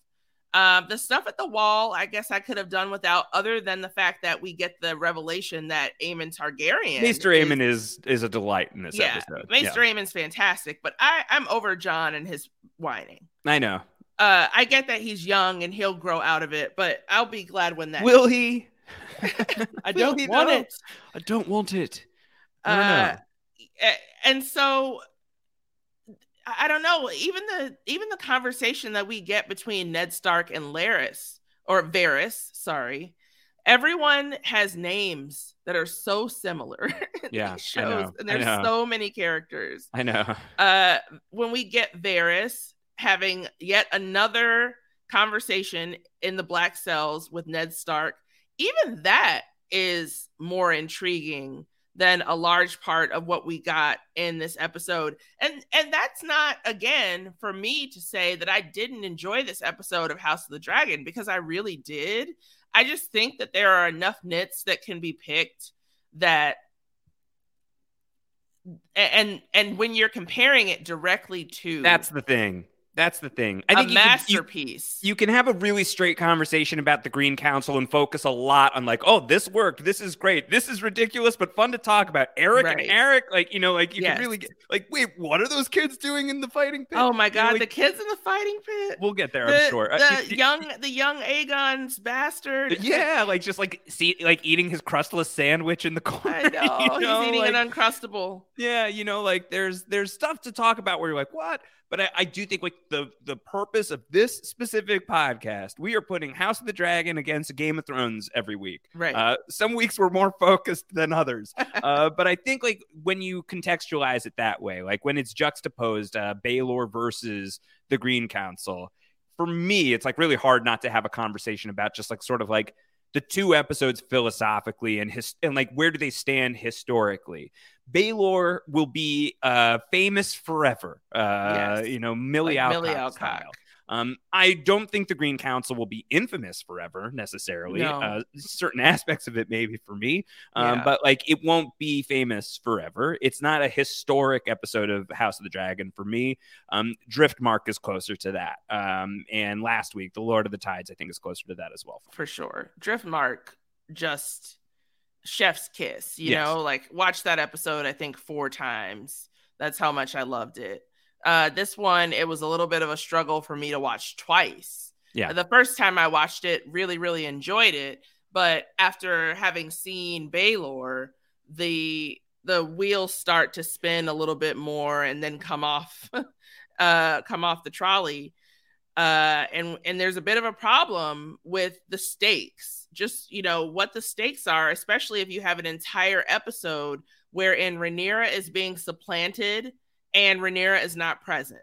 Um, the stuff at the wall, I guess I could have done without, other than the fact that we get the revelation that Aemon Targaryen, Maester Aemon is is a delight in this yeah, episode. Maester Aemon's fantastic, but I I'm over Jon and his whining. I know. Uh, I get that he's young and he'll grow out of it, but I'll be glad when that. Will he? I don't want it. I don't want it. I Uh, and so I don't know. Even the even the conversation that we get between Ned Stark and Larys or Varys, sorry, everyone has names that are so similar. Yeah, these I shows, know, and there's know. so many characters. I know. Uh, when we get Varys having yet another conversation in the Black Cells with Ned Stark, even that is more intriguing than a large part of what we got in this episode. And and that's not again for me to say that I didn't enjoy this episode of House of the Dragon because I really did. I just think that there are enough nits that can be picked that and and when you're comparing it directly to That's the thing. That's the thing. I a think you can- you- masterpiece. you can have a really straight conversation about the Green Council and focus a lot on like, oh, this worked, this is great, this is ridiculous, but fun to talk about. Eric Right. and Eric, like you know, like you Yes. can really get like, wait, what are those kids doing in the fighting pit? oh my You know, god, like, the kids in the fighting pit. we'll get there, the, I'm sure. Uh, The y- young the young Aegon's bastard. yeah, like just like see, like eating his crustless sandwich in the corner. I know. you know, He's eating like- an uncrustable. yeah you know like there's there's stuff to talk about where you're like what but I, I do think like the the purpose of this specific podcast we are putting house of the dragon against game of thrones every week Right. uh some weeks we're more focused than others uh but i think like when you contextualize it that way like when it's juxtaposed uh Baelor versus the green council for me it's like really hard not to have a conversation about just like sort of like the two episodes philosophically and his and like where do they stand historically Baelor will be uh, famous forever. Uh, Yes. You know, Millie Like Alcock Millie Alcock. Um, I don't think the Green Council will be infamous forever necessarily. No. Uh, certain aspects of it, maybe for me, um, Yeah. but like it won't be famous forever. It's not a historic episode of House of the Dragon for me. Um, Driftmark is closer to that, um, and last week, The Lord of the Tides, I think, is closer to that as well. for sure. Driftmark just chef's kiss, you Yes. know, like watch that episode I think 4 times. That's how much I loved it. Uh this one it was a little bit of a struggle for me to watch twice. Yeah. The first time I watched it, really really enjoyed it, but after having seen Baelor, the the wheels start to spin a little bit more and then come off uh come off the trolley uh and and there's a bit of a problem with the stakes just you know what the stakes are especially if you have an entire episode wherein Rhaenyra is being supplanted and Rhaenyra is not present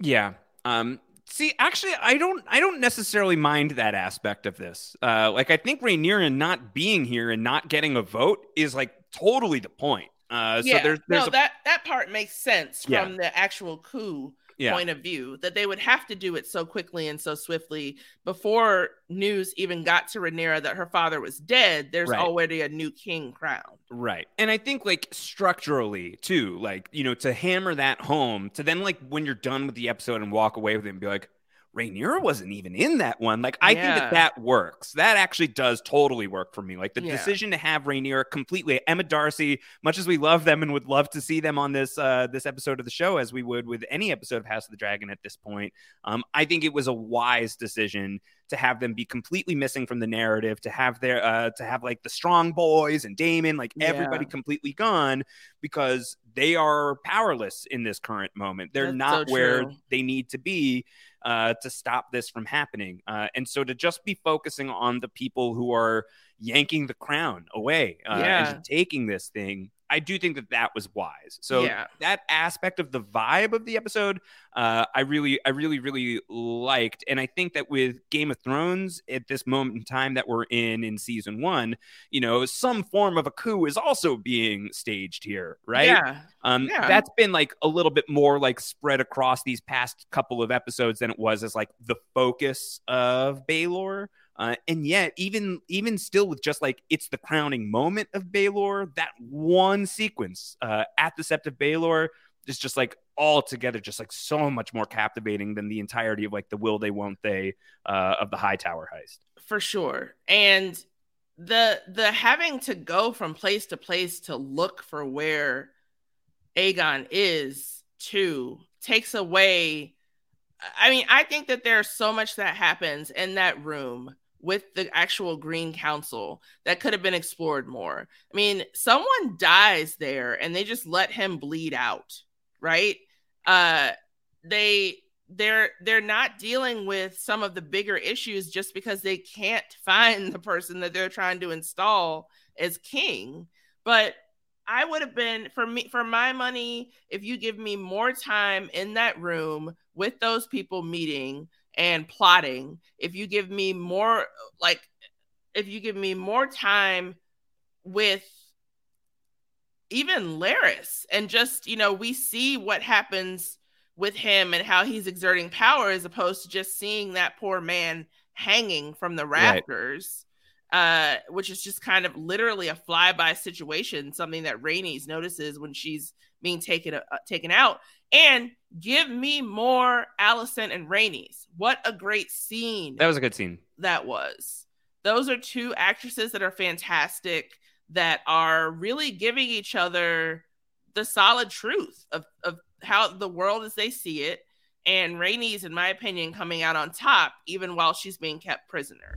Yeah. Um see actually I don't I don't necessarily mind that aspect of this. Uh like I think Rhaenyra not being here and not getting a vote is like totally the point. Uh so yeah there's there's no a, that that part makes sense Yeah. from the actual coup Yeah. point of view that they would have to do it so quickly and so swiftly before news even got to Rhaenyra that her father was dead. There's Right. already a new king crowned. Right. And I think like structurally too, like, you know, to hammer that home, to then like when you're done with the episode and walk away with it and be like, Rhaenyra wasn't even in that one. Like, I think that that works. That actually does totally work for me. Like the Yeah. decision to have Rhaenyra completely Emma Darcy, much as we love them and would love to see them on this uh this episode of the show, as we would with any episode of House of the Dragon at this point. Um, I think it was a wise decision to have them be completely missing from the narrative, to have their uh to have like the strong boys and Daemon, like everybody Yeah. completely gone because they are powerless in this current moment. They're That's not so where they need to be uh, to stop this from happening. Uh, and so to just be focusing on the people who are yanking the crown away uh, Yeah. and taking this thing, I do think that that was wise. So Yeah. that aspect of the vibe of the episode, uh, I really, I really, really liked. And I think that with Game of Thrones at this moment in time that we're in in season one, you know, some form of a coup is also being staged here, right? Yeah. Um, Yeah. that's been like a little bit more like spread across these past couple of episodes than it was as like the focus of Baelor. Uh, and yet, even even still, with just like it's the crowning moment of Baelor, that one sequence uh, at the Sept of Baelor is just like all together, just like so much more captivating than the entirety of like the will they won't they uh, of the Hightower heist. for sure and the the having to go from place to place to look for where aegon is too takes away i mean i think that there's so much that happens in that room with the actual green council that could have been explored more. I mean someone dies there and they just let him bleed out right? Uh they they're they're not dealing with some of the bigger issues just because they can't find the person that they're trying to install as king. But i would have been for me for my money if you give me more time in that room with those people meeting and plotting if you give me more like if you give me more time with even Larys and just you know we see what happens with him and how he's exerting power as opposed to just seeing that poor man hanging from the Right. rafters uh which is just kind of literally a flyby situation something that Rhaenys notices when she's being taken uh, taken out and give me more Alicent and Rhaenys what a great scene That was a good scene. that was. Those are two actresses that are fantastic that are really giving each other the solid truth of, of how the world as they see it. And Rhaenys, in my opinion, coming out on top, even while she's being kept prisoner.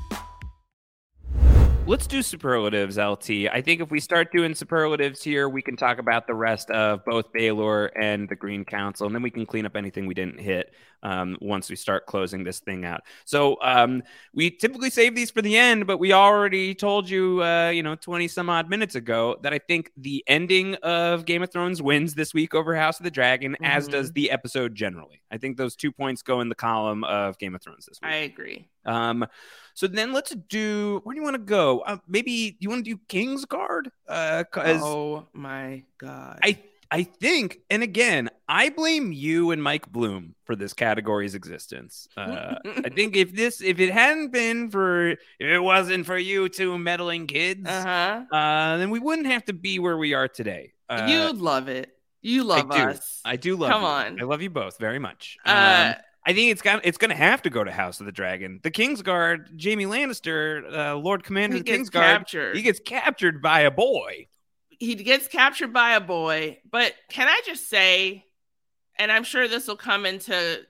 Let's do superlatives, LT. I think if we start doing superlatives here, we can talk about the rest of both Baelor and the Green Council, and then we can clean up anything we didn't hit um, once we start closing this thing out. So um, we typically save these for the end, but we already told you, uh, you know, 20 some odd minutes ago that I think the ending of Game of Thrones wins this week over House of the Dragon, mm-hmm. as does the episode generally. I think those two points go in the column of Game of Thrones this week. I agree. Um, so then let's do. Where do you want to go? Uh, maybe you want to do Kingsguard? Uh, oh my god! I I think, and again, I blame you and Mike Bloom for this category's existence. Uh, I think if this, if it hadn't been for, if it wasn't for you two meddling kids, uh-huh. uh, then we wouldn't have to be where we are today. Uh, You'd love it. You love I us. I do love. Come you. on. I love you both very much. Uh, um, I think it's got it's going to have to go to House of the Dragon. The Kingsguard, Jaime Lannister, uh, Lord Commander of the Kingsguard, captured. he gets captured by a boy. He gets captured by a boy, but can I just say, and I'm sure this will come into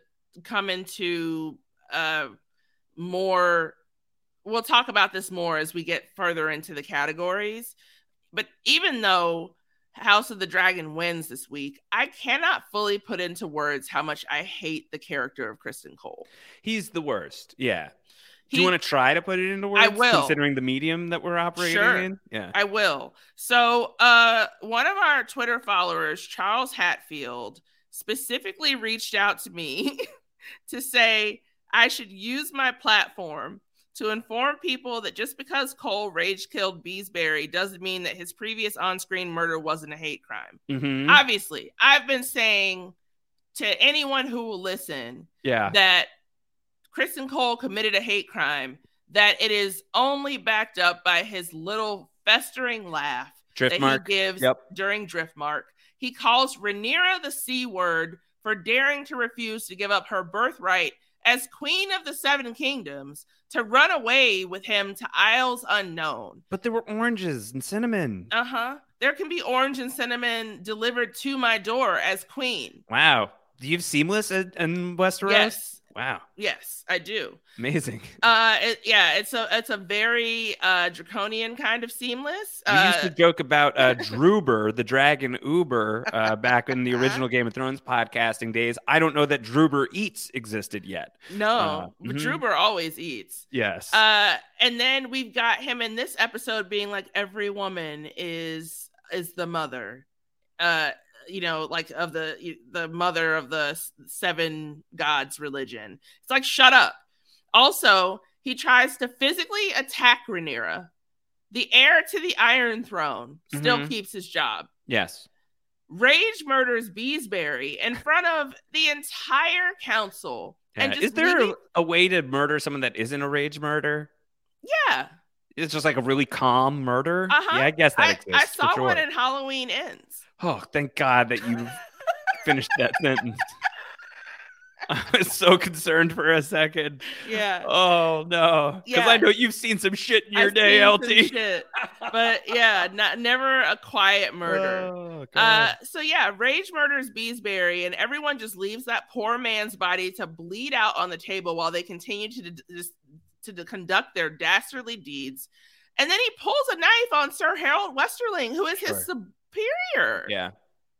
come into uh, more. We'll talk about this more as we get further into the categories. But even though House of the Dragon wins this week, I cannot fully put into words how much I hate the character of Criston Cole. He's the worst. Yeah. He, Do you want to try to put it into words? I will. Considering the medium that we're operating sure, in? Yeah. I will. So, uh, one of our Twitter followers, Charles Hatfield, specifically reached out to me to say I should use my platform to inform people that just because Cole rage killed Beesbury doesn't mean that his previous on screen murder wasn't a hate crime. Mm-hmm. Obviously, I've been saying to anyone who will listen yeah. that Criston Cole committed a hate crime, that it is only backed up by his little festering laugh Driftmark. that he gives yep. during Driftmark. He calls Rhaenyra the C word for daring to refuse to give up her birthright as Queen of the Seven Kingdoms to run away with him to Isles Unknown. But there were oranges and cinnamon. Uh huh. There can be orange and cinnamon delivered to my door as Queen. Wow. Do you have seamless in, in Westeros? Yes. Wow. Yes, I do. Amazing. Uh, it, yeah, it's a it's a very uh draconian kind of seamless. We uh, used to joke about uh Druber, the dragon Uber, uh, back in the original Game of Thrones podcasting days. I don't know that Druber eats existed yet. No, Uh, but mhm. Druber always eats. Yes. Uh, and then we've got him in this episode being like, every woman is is the mother. Uh, you know, like of the the mother of the seven gods religion. It's like, shut up. Also, he tries to physically attack Rhaenyra. The heir to the Iron Throne still Mhm. keeps his job. yes. Rage murders Beesbury in front of the entire council. And Yeah. just Is there leaving- a way to murder someone that isn't a rage murder? yeah. It's just like a really calm murder. Uh-huh. Yeah, I guess that I, exists. I saw sure. one in Halloween Ends. Oh, thank God that you finished that sentence. I was so concerned for a second. Yeah. Oh no, because I know you've seen some shit in your I've day, seen some LT. shit. But yeah, not, never a quiet murder. Oh, Uh, so yeah, Rage murders Beesbury, and everyone just leaves that poor man's body to bleed out on the table while they continue to just to conduct their dastardly deeds. And then he pulls a knife on Sir Harold Westerling, who is his Sure. Superior yeah.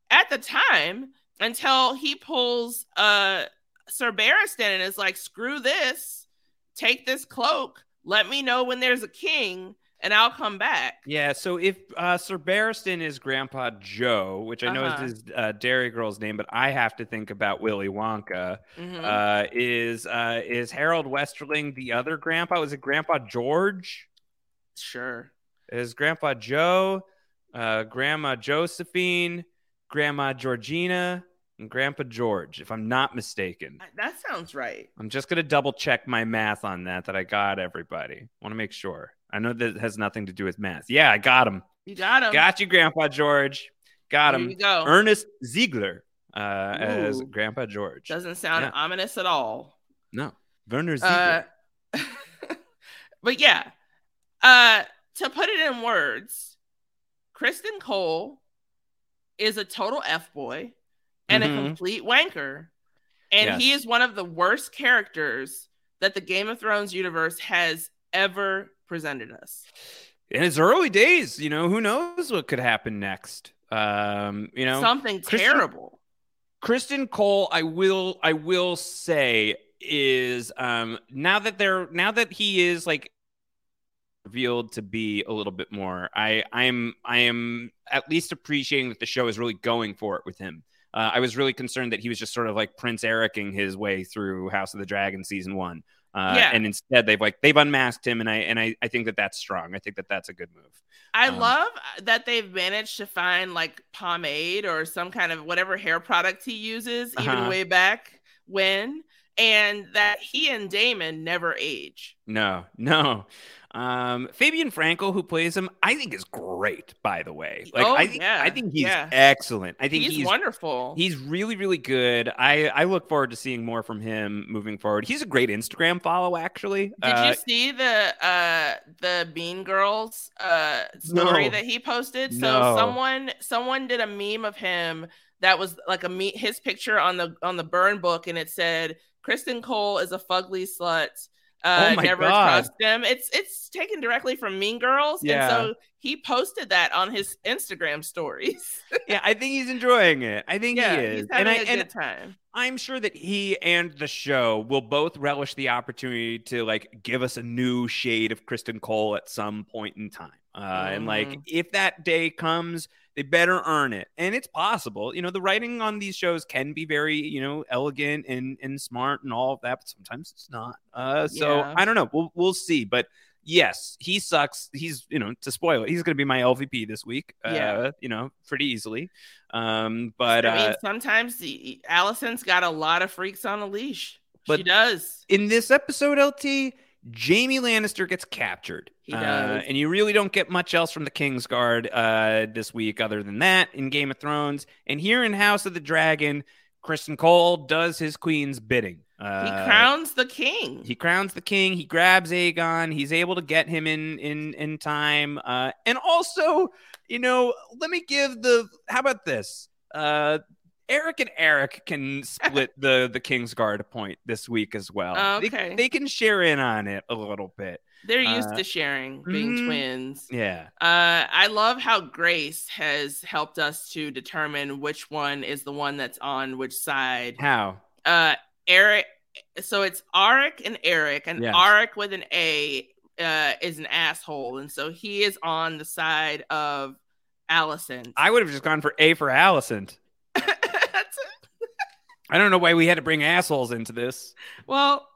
at the time, until he pulls uh Sir Barristan and is like, "Screw this! Take this cloak. Let me know when there's a king, and I'll come back." Yeah, so if uh, Sir Barristan is Grandpa Joe, which I know Uh-huh. is his uh, dairy girl's name, but I have to think about Willy Wonka. Mhm. Uh, is uh, is Harold Westerling the other grandpa? Was it Grandpa George? sure. Is Grandpa Joe, uh, Grandma Josephine, Grandma Georgina, and Grandpa George? If I'm not mistaken, That sounds right. I'm just gonna double check my math on that. That I got everybody. Want to make sure. I know that has nothing to do with math. Yeah, I got him. You got him. Got you, Grandpa George. Got There him. you go. Ernest Ziegler uh, as Grandpa George. Doesn't sound Yeah. ominous at all. No, Werner Ziegler. Uh, but yeah, uh, to put it in words, Criston Cole is a total f boy and Mhm. a complete wanker, and he is one of the worst characters that the Game of Thrones universe has ever presented us. In its early days, you know, who knows what could happen next? Um, you know, Something Criston- terrible. Criston Cole, I will, I will say, is um now that they're now that he is like revealed to be a little bit more. I, I'm, I am at least appreciating that the show is really going for it with him. Uh, I was really concerned that he was just sort of like Prince Ericing his way through House of the Dragon season one. Uh, Yeah. and instead they've like they've unmasked him, and I and I, I think that that's strong. I think that that's a good move. I Um, love that they've managed to find like pomade or some kind of whatever hair product he uses, even Uh-huh. way back when, and that he and Daemon never age. No, no. Um, Fabien Frankel, who plays him, I think is great. By the way, like Oh, I think yeah, I think he's yeah. excellent. I think He's, he's, wonderful. He's really, really good. I I look forward to seeing more from him moving forward. He's a great Instagram follow, actually. Did Uh, you see the uh the Mean Girls uh story No. that he posted? So No. someone someone did a meme of him that was like a me his picture on the on the burn book and it said Criston Cole is a fugly slut. Uh, Oh my never God. trust him. It's it's taken directly from Mean Girls, Yeah. and so he posted that on his Instagram stories. yeah, I think he's enjoying it. I think yeah, he is, he's having and I and good time. I'm sure that he and the show will both relish the opportunity to like give us a new shade of Criston Cole at some point in time. Uh, And like, Mhm. if that day comes, they better earn it. And it's possible. You know, the writing on these shows can be very, you know, elegant and and smart and all of that, but sometimes it's not. Uh, so Yeah. I don't know. We'll we'll see. But yes, he sucks. He's you know to spoil it, he's going to be my LVP this week. Uh, Yeah. you know, pretty easily. Um, but I mean, uh, sometimes the, Alicent's got a lot of freaks on a leash. she But- does. in this episode, LT, Jaime Lannister gets captured. He Uh, and you really don't get much else from the Kingsguard uh, this week other than that in Game of Thrones. And here in House of the Dragon, Criston Cole does his queen's bidding. Uh, He crowns the king. he crowns the king. He grabs Aegon. He's able to get him in in in time. Uh, and also, you know, let me give the. How about this? Uh, Eric and Eric can split the the Kingsguard point this week as well. They- Okay. they, can share in on it a little bit. They're used Uh, to sharing, being mhm. twins. Yeah. Uh, I love how Grace has helped us to determine which one is the one that's on which side. How? Uh, Eric. So it's Arik and Eric, and Yes. Arik with an A uh, is an asshole, and so he is on the side of Alicent. I would have just gone for A for Alicent. I don't know why we had to bring assholes into this. well,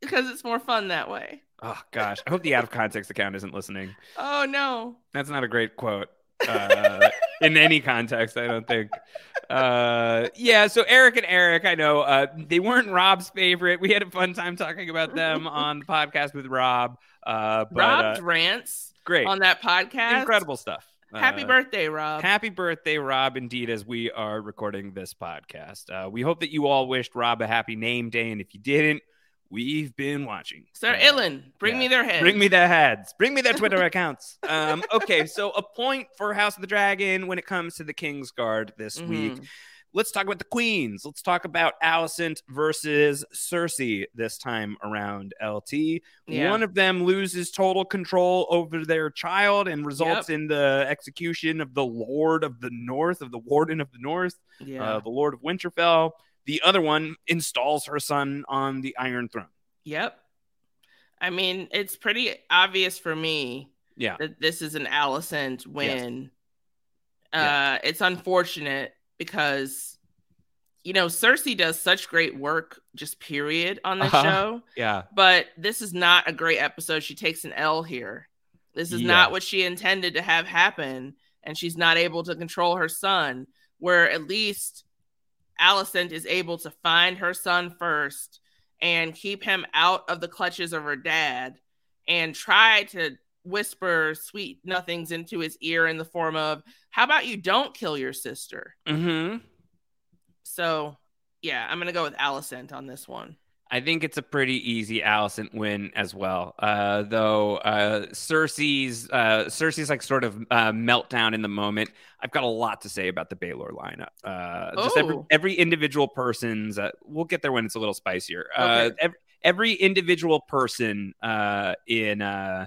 because it's more fun that way. Oh gosh, I hope the out of context account isn't listening. Oh no. That's not a great quote uh, in any context, I don't think. Uh, yeah, so Eric and Eric, I know uh, they weren't Rob's favorite. We had a fun time talking about them on the podcast with Rob. Uh, but Rob uh, rants great, on that podcast. incredible stuff. Happy Uh, birthday, Rob. Happy birthday, Rob, indeed, as we are recording this podcast. Uh, we hope that you all wished Rob a happy name day. And if you didn't, we've been watching. Sir Uh, Ilyn, bring yeah. me their head. Bring me their heads. Bring me their Twitter accounts. Um, okay, so a point for House of the Dragon when it comes to the King's Guard this week. Let's talk about the queens. Let's talk about Alicent versus Cersei this time around LT. Yeah. One of them loses total control over their child and results in the execution of the Lord of the North, of the Warden of the North, Yeah. uh, the Lord of Winterfell. The other one installs her son on the Iron Throne. Yep. I mean, it's pretty obvious for me Yeah. that this is an Alicent win. Yeah. Uh, it's unfortunate because, you know, Cersei does such great work, just period, on this Uh-huh. show. Yeah. But this is not a great episode. She takes an L here. This is Yeah. not what she intended to have happen, and she's not able to control her son. Where at least Alicent is able to find her son first and keep him out of the clutches of her dad and try to whisper sweet nothings into his ear in the form of, How about you don't kill your sister? Mm-hmm. So, yeah, I'm going to go with Alicent on this one. I think it's a pretty easy Alicent win as well. Uh, though uh, Cersei's uh, Cersei's like sort of uh, meltdown in the moment. I've got a lot to say about the Baelor lineup. Uh, just every, Oh. every individual person's. Uh, we'll get there when it's a little spicier. Uh, Okay. every, every individual person uh, in uh,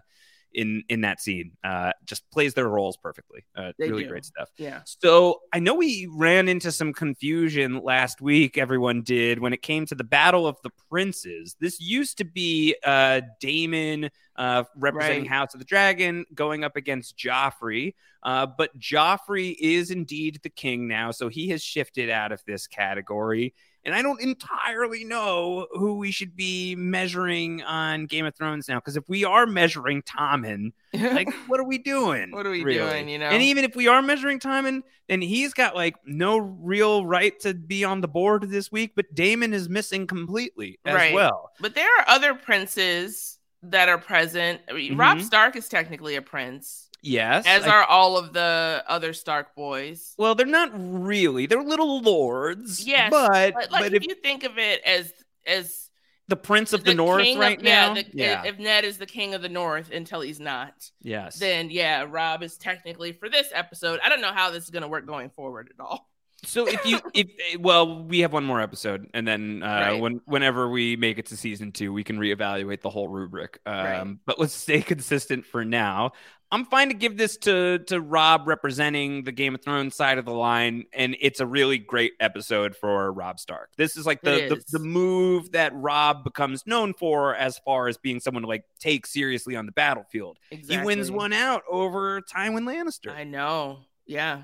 in in that scene. Uh, just plays their roles perfectly. Uh, really do. great stuff. Yeah. So I know we ran into some confusion last week. Everyone did when it came to the Battle of the Princes. This used to be uh, Daemon uh, representing Right. House of the Dragon going up against Joffrey. Uh, but Joffrey is indeed the king now, so he has shifted out of this category. And I don't entirely know who we should be measuring on Game of Thrones now, because if we are measuring Tommen, like, what are we doing? What are we really? doing, you know? And even if we are measuring Tommen, then he's got like no real right to be on the board this week. But Daemon is missing completely as Right. well. But there are other princes that are present. I mean, Robb Mhm. Stark is technically a prince, Yes, as I- are all of the other Stark boys. well, they're not really. They're little lords. Yes, but but but, if if you think of it as as the Prince of the, North king of- right yeah, now, the- yeah, if Ned is the king of the North until he's not, yes, then yeah, Robb is technically for this episode. I don't know how this is going to work going forward at all. So if you if eh, well, we have one more episode, and then uh, Right. when whenever we make it to season two, we can reevaluate the whole rubric. Um, Right. But let's stay consistent for now. I'm fine to give this to to Robb representing the Game of Thrones side of the line, and it's a really great episode for Robb Stark. This is like the It the, the move that Robb becomes known for as far as being someone to like take seriously on the battlefield. He wins one out over Tywin Lannister. I know. Yeah.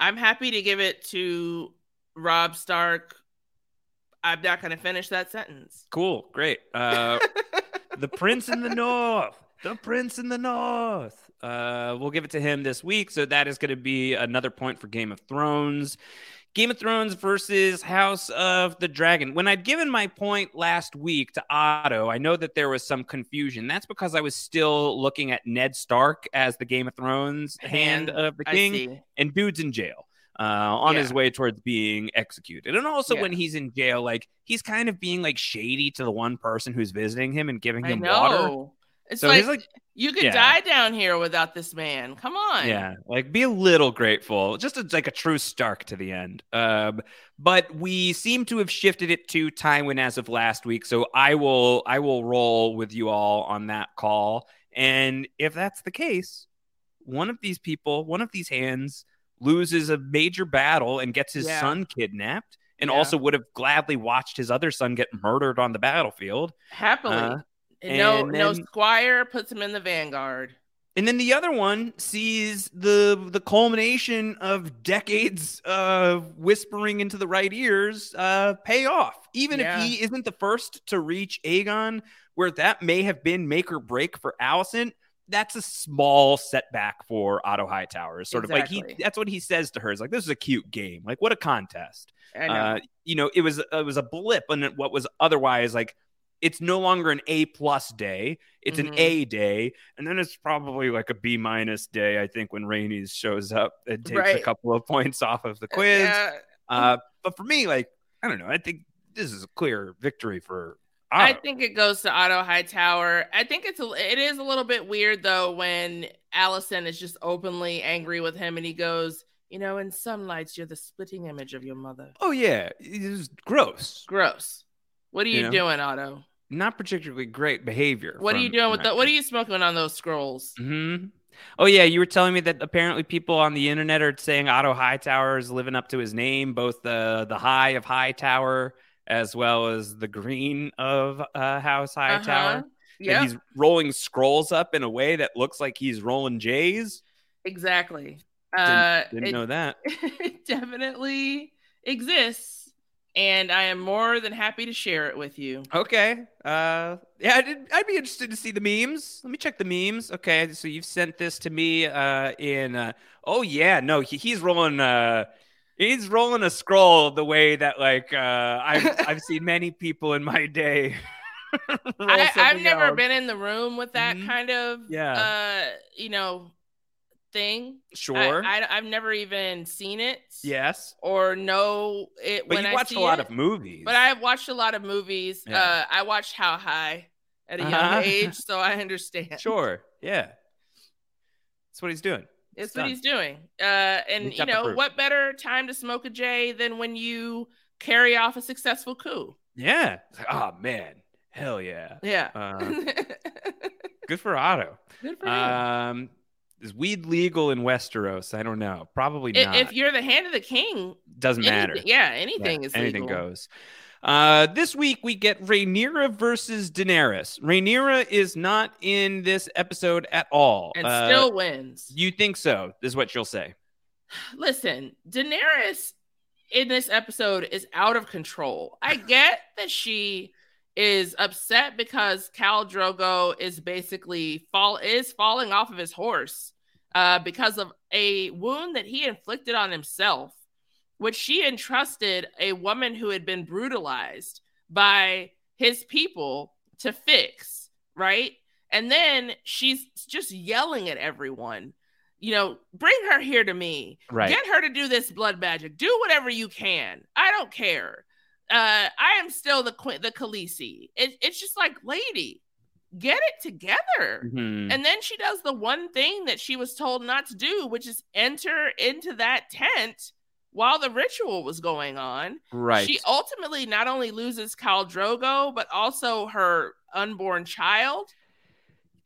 I'm happy to give it to Robb Stark. I'm not to finish that sentence. Cool, great. Uh, the Prince in the North. The Prince in the North. Uh, we'll give it to him this week. So that is going to be another point for Game of Thrones. Game of Thrones versus House of the Dragon. When I'd given my point last week to Otto, I know that there was some confusion. That's because I was still looking at Ned Stark as the Game of Thrones hand, of the king, and dude's in jail uh, on his way towards being executed. And also Yeah. when he's in jail, like he's kind of being like shady to the one person who's visiting him and giving him water. It's So like, he's like, you could yeah. die down here without this man. Come on. yeah, like be a little grateful, just a, like a true Stark to the end. Um, but we seem to have shifted it to Tywin as of last week, so I will I will roll with you all on that call. And if that's the case, one of these people, one of these hands, loses a major battle and gets his Yeah. son kidnapped, and Yeah. also would have gladly watched his other son get murdered on the battlefield. Happily. Uh, no, and no then- squire puts him in the vanguard. And then the other one sees the the culmination of decades of whispering into the right ears uh, pay off. Even Yeah. if he isn't the first to reach Aegon, where that may have been make or break for Alicent, that's a small setback for Otto Hightower. It's Sort of like he that's what he says to her. Is like this is a cute game. Like what a contest. I know. Uh, you know, it was it was a blip on what was otherwise like it's no longer an A plus day. It's Mhm. an A day, and then it's probably like a B minus day. I think when Rhaenys shows up and takes a couple of points off of the quiz. Yeah. Uh, but for me, like I don't know, I think this is a clear victory for. I think it goes to Otto Hightower. I think it's a, it is a little bit weird though when Alicent is just openly angry with him and he goes, you know, in some lights you're the splitting image of your mother. oh yeah, it was gross. Gross. What are you, You know? doing, Otto? Not particularly great behavior. What are you doing with that what are you smoking on those scrolls? hmm Oh yeah, you were telling me that apparently people on the internet are saying Otto Hightower is living up to his name, both the the high of Hightower as well as the green of uh, House Hightower. Uh-huh. And Yeah, he's rolling scrolls up in a way that looks like he's rolling J's. exactly. Didn't, uh, didn't it, know that. it definitely exists, and I am more than happy to share it with you. Okay. Uh, yeah, I did, I'd be interested to see the memes. Let me check the memes. Okay, so you've sent this to me uh, in. Uh, oh yeah, no, he, he's rolling. Uh, he's rolling a scroll the way that like uh, I've I've seen many people in my day. I, I've never been in the room with that Mhm. kind of Yeah. uh you know thing. Sure. I, I have never even seen it. yes, Or know it but when you I watched a lot it. of movies. But I've watched a lot of movies. Yeah. Uh I watched How High at a young Uh-huh. age, so I understand. sure. Yeah. That's what he's doing. It's It's what done. he's doing. Uh and He's you know, what better time to smoke a J than when you carry off a successful coup? Yeah. Like, oh man, hell yeah. Yeah. Uh, Good for Otto. Good for him. Um, is weed legal in Westeros? I don't know. Probably not. if you're the hand of the king, Doesn't matter. anything- yeah, anything Yeah, is anything legal. goes. Uh, this week we get Rhaenyra versus Daenerys. Rhaenyra is not in this episode at all. and Uh, still wins. You think so? Is what you'll say. Listen, Daenerys in this episode is out of control. I get that she is upset because Khal Drogo is basically fall is falling off of his horse uh, because of a wound that he inflicted on himself, which she entrusted a woman who had been brutalized by his people to fix, right? And then she's just yelling at everyone. You know, bring her here to me. Right. Get her to do this blood magic. Do whatever you can. I don't care. Uh, I am still the queen, the Khaleesi. It, it's just like, lady, get it together. Mhm. And then she does the one thing that she was told not to do, which is enter into that tent while the ritual was going on. Right. She ultimately not only loses Khal Drogo, but also her unborn child.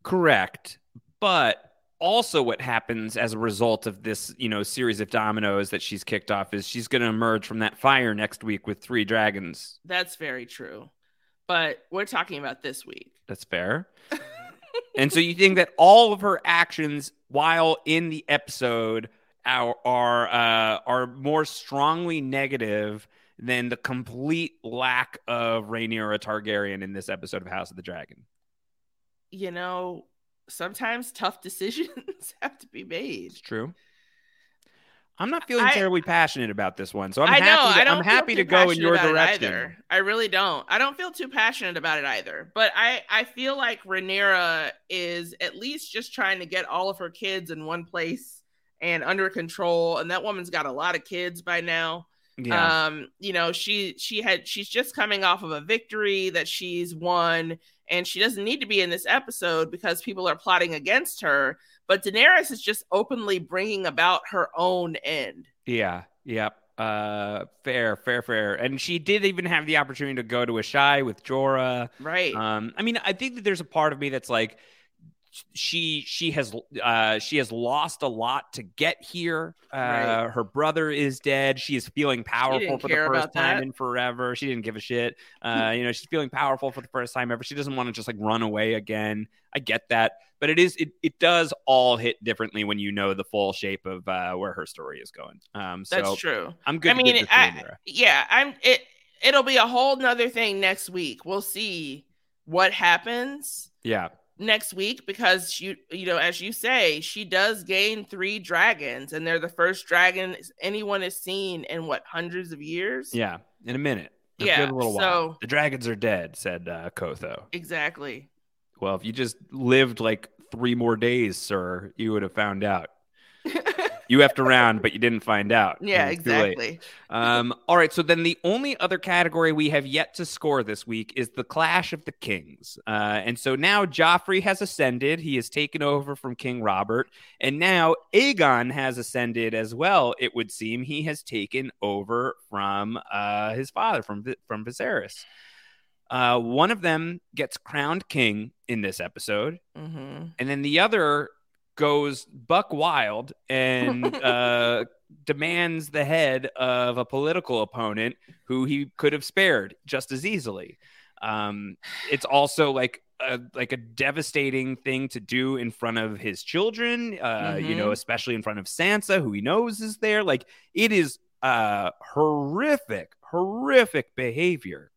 Correct. But also what happens as a result of this, you know, series of dominoes that she's kicked off is she's going to emerge from that fire next week with three dragons. That's very true. But we're talking about this week. That's fair. and so you think that all of her actions while in the episode are are uh, are more strongly negative than the complete lack of Rhaenyra Targaryen in this episode of House of the Dragon. You know, sometimes tough decisions have to be made. It's true. I'm not feeling I- terribly passionate about this one, so I'm I know. happy. To, I don't I'm happy to go in your direction. either. I really don't. I don't feel too passionate about it either. But I I feel like Rhaenyra is at least just trying to get all of her kids in one place and under control. And that woman's got a lot of kids by now. Yeah. Um, you know, she she had she's just coming off of a victory that she's won, and she doesn't need to be in this episode because people are plotting against her. But Daenerys is just openly bringing about her own end. Yeah. Yep. Uh, fair, fair, fair. And she did even have the opportunity to go to Asshai with Jorah. Right. Um, I mean, I think that there's a part of me that's like, she she has uh she has lost a lot to get here. Uh Right. her brother is dead. She is feeling powerful for the first time in forever. She didn't give a shit. Uh you know, she's feeling powerful for the first time ever. She doesn't want to just like run away again. I get that. But it is it it does all hit differently when you know the full shape of uh where her story is going. Um so That's true. I'm good I mean, I, yeah, I'm it. It'll be a whole nother thing next week. We'll see what happens Yeah. Next week because you you know as you say she does gain three dragons and they're the first dragon anyone has seen in what hundreds of years Yeah. In a minute. A Yeah, little while. so- The dragons are dead, said uh Qotho. exactly Well, if you just lived like three more days, sir, you would have found out. you have to round, but you didn't find out. yeah It was too late. exactly Um, all right. So then the only other category we have yet to score this week is the Clash of the Kings. Uh, and so now Joffrey has ascended. He has taken over from King Robert. And now Aegon has ascended as well, it would seem. He has taken over from uh, his father, from, from Viserys. Uh, one of them gets crowned king in this episode hmm and then the other goes buck wild and uh, demands the head of a political opponent who he could have spared just as easily. Um, it's also like a, like a devastating thing to do in front of his children, uh, you know, Mhm. especially in front of Sansa, who he knows is there. Like it is uh, horrific, horrific behavior,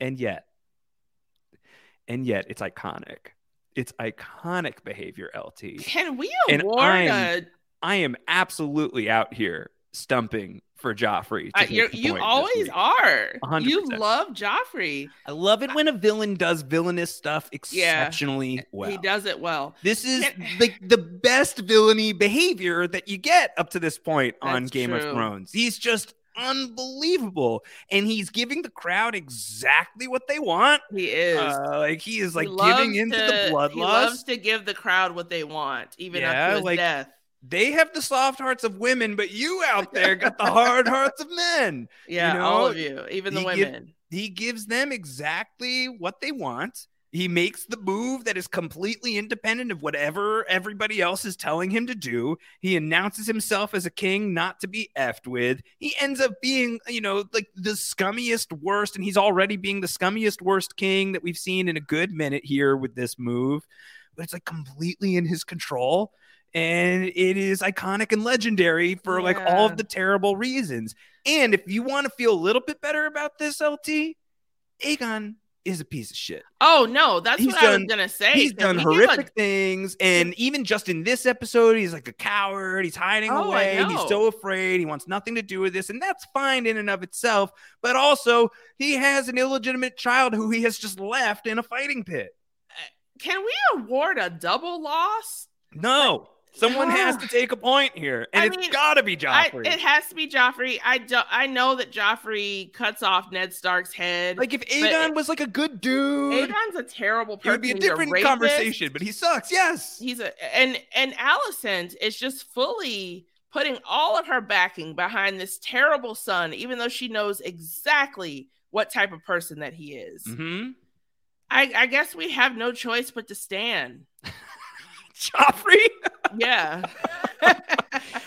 and yet, and yet, it's iconic. It's iconic behavior, LT. can we And award I'm- a I am absolutely out here stumping for Joffrey. uh, you always are. 100%. You love Joffrey. I love it when a villain does villainous stuff Yeah. exceptionally well. He does it well. This is like the best villainy behavior that you get up to this point on That's Game of. Thrones. He's just unbelievable, and he's giving the crowd exactly what they want. He is. Uh, like he is like He giving into to- the bloodlust. He loves to give the crowd what they want, even Yeah, to his like- death. They have the soft hearts of women, but you out there got the hard hearts of men. Yeah, know, all of you, even the he give- women. He gives them exactly what they want. He makes the move that is completely independent of whatever everybody else is telling him to do. He announces himself as a king not to be effed with. He ends up being, you know, like the scummiest worst, and he's already being the scummiest worst king that we've seen in a good minute here with this move. But it's like completely in his control. And it is iconic and legendary for like all of the terrible reasons. And if you want to feel a little bit better about this, LT, Aegon is a piece of shit. Oh no, that's He's what I was gonna say. He's done we give a- horrific things, and even just in this episode, he's like a coward. He's hiding Oh, away. He's so afraid. He wants nothing to do with this, and that's fine in and of itself. But also, he has an illegitimate child who he has just left in a fighting pit. Uh, can we award a double loss? No, someone has to take a point here, and I it's mean, got to be I, Joffrey. it has to be Joffrey. I do, I know that Joffrey cuts off Ned Stark's head. like if Aegon was like a good dude, Aegon's a terrible person. It would be a different rapist. conversation. But he sucks. Yes. He's a and and Alicent is just fully putting all of her backing behind this terrible son, even though she knows exactly what type of person that he is. Mm-hmm. I, I guess we have no choice but to stand. Joffrey. Yeah,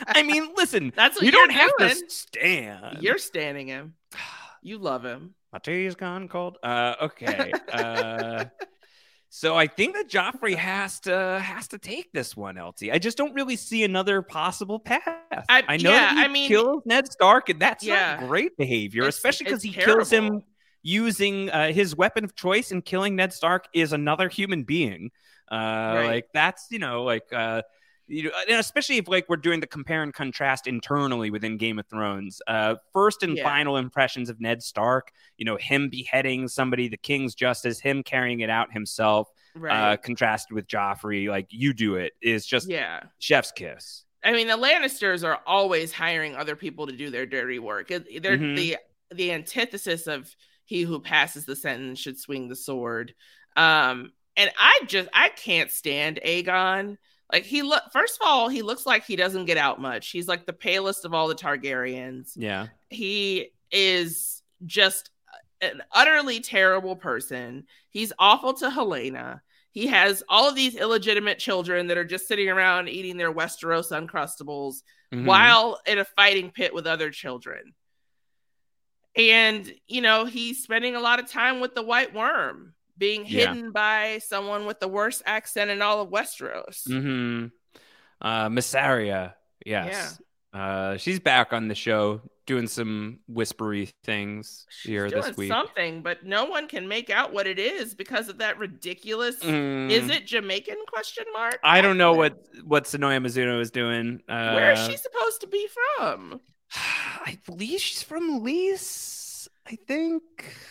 I mean, listen, that's what you don't have doing. to stand. You're standing him. You love him. My tea's gone cold. Uh, okay. Uh, so I think that Joffrey has to has to take this one, LT. I just don't really see another possible path. I- know yeah, I mean- kills Ned Stark, and that's Yeah. not great behavior, It's- especially because he kills him using uh, his weapon of choice and killing Ned Stark is another human being. Uh, Like that's you know like uh, you know, and especially if like we're doing the compare and contrast internally within Game of Thrones. Uh, first and Yeah. final impressions of Ned Stark, you know, him beheading somebody, the King's justice, him carrying it out himself, right. uh, contrasted with Joffrey, like you do it is just yeah. chef's kiss. I mean, the Lannisters are always hiring other people to do their dirty work. They're Mhm. the the antithesis of he who passes the sentence should swing the sword. Um, and I just I can't stand Aegon. Like he look first of all, he looks like he doesn't get out much. He's like the palest of all the Targaryens. Yeah. He is just an utterly terrible person. He's awful to Helaena. He has all of these illegitimate children that are just sitting around eating their Westeros Uncrustables Mhm. while in a fighting pit with other children. And, you know, he's spending a lot of time with the White Worm, being Yeah. hidden by someone with the worst accent in all of Westeros. Mm-hmm. Uh, Mysaria, yes. Uh, she's back on the show doing some whispery things here Doing this week. something, but no one can make out what it is because of that ridiculous. Mm. Is it Jamaican? Question mark. I don't know what what Sonoya Mizuno is doing. Uh, Where is she supposed to be from? I believe she's from Lys. I think.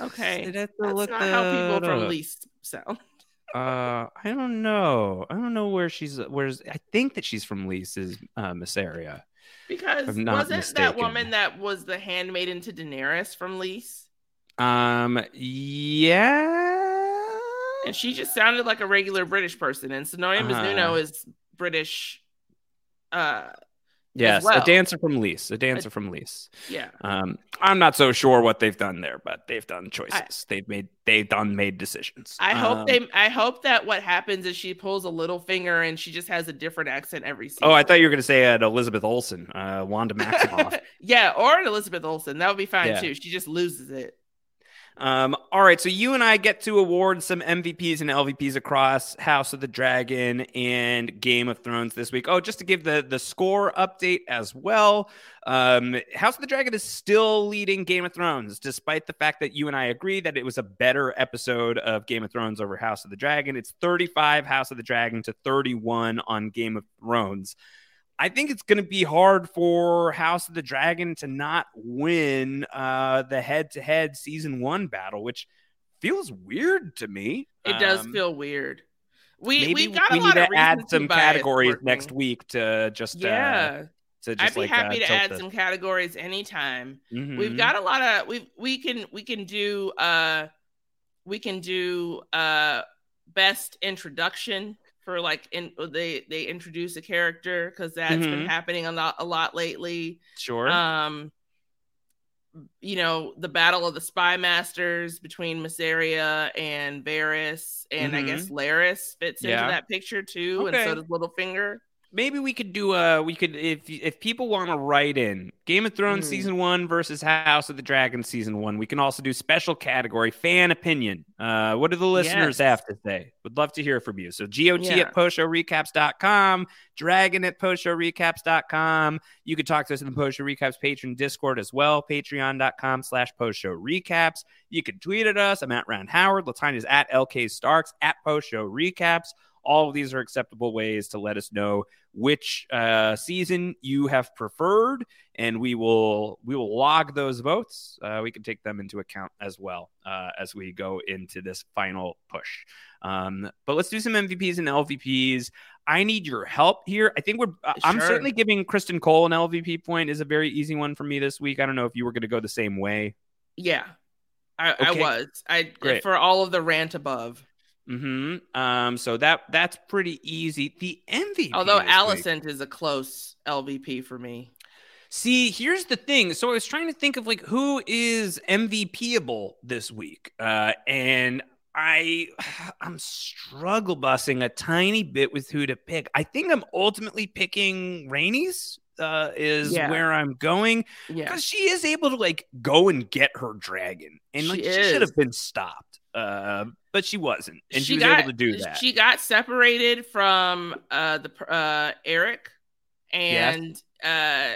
Okay, that's not how people from. Least sound. Uh, I don't know. I don't know where she's. Where's I think that she's from Lys's uh, Mysaria. Because wasn't that woman that was the handmaiden to Daenerys from Lease? Um. Yeah. And she just sounded like a regular British person. And Sonoya Uh-huh. Mizuno is British. Uh, Yes, well. a dancer from Lys. A dancer from Lys. yeah. Um, I'm not so sure what they've done there, but they've done choices. they've made they've done made decisions. I hope Um, they. I hope that what happens is she pulls a little finger and she just has a different accent every season. Oh, I thought you were going to say at Elizabeth Olsen, uh, Wanda Maximoff. yeah, or an Elizabeth Olsen. That would be fine Yeah. too. She just loses it. Um, all right, so you and I get to award some MVPs and LVPs across House of the Dragon and Game of Thrones this week. Oh, just to give the the score update as well. Um, House of the Dragon is still leading Game of Thrones, despite the fact that you and I agree that it was a better episode of Game of Thrones over House of the Dragon. It's 35 House of the Dragon to 31 on Game of Thrones. I think it's going to be hard for House of the Dragon to not win uh, the head-to-head season one battle, which feels weird to me. It does Um, feel weird. We we got we a lot need of to add some categories next week to just uh, Yeah. to just I'd be like happy uh, to add the- some categories anytime. We've Mhm. got a lot of we we can we can do uh we can do uh best introduction for like in they they introduce a character because that's been Mhm. happening a lot a lot lately. Sure. Um you know, the battle of the spy masters between Mysaria and Varys, and I guess Larys fits Mm-hmm. Yeah. into that picture too, Okay. and so does Littlefinger. Maybe we could do a we could if if people want to write in Game of Thrones Hmm. season one versus House of the Dragon season one, we can also do special category fan opinion. Uh, what do the listeners Yes. have to say? Would love to hear from you. So GOT Yeah. at postshowrecaps.com, Dragon at postshowrecaps.com. You could talk to us in the Post Show Recaps Patreon Discord as well, patreon.com slash post show recaps. You can tweet at us. I'm at Rand Howard. Latanya's at LK Starks at post show recaps. All of these are acceptable ways to let us know which uh, season you have preferred, and we will we will log those votes. Uh, we can take them into account as well uh, as we go into this final push. Um, but let's do some MVPs and LVPs. I need your help here. I think we're. uh, I'm certainly giving Criston Cole an LVP point. is a very easy one for me this week. I don't know if you were going to go the same way. Yeah, I, I was. I Great. for all of the rant above. Hmm Um. So that that's pretty easy. The MVP. Although Alicent is a close LVP for me. See, here's the thing. So I was trying to think of like who is MVPable this week, uh, and I I'm struggle bussing a tiny bit with who to pick. I think I'm ultimately picking Rhaenys. Uh, is Yeah. where I'm going Yeah, because she is able to like go and get her dragon, and like She she, should have been stopped, uh, but she wasn't, and she, was got, able to do that. She got separated from uh the uh Eric, and uh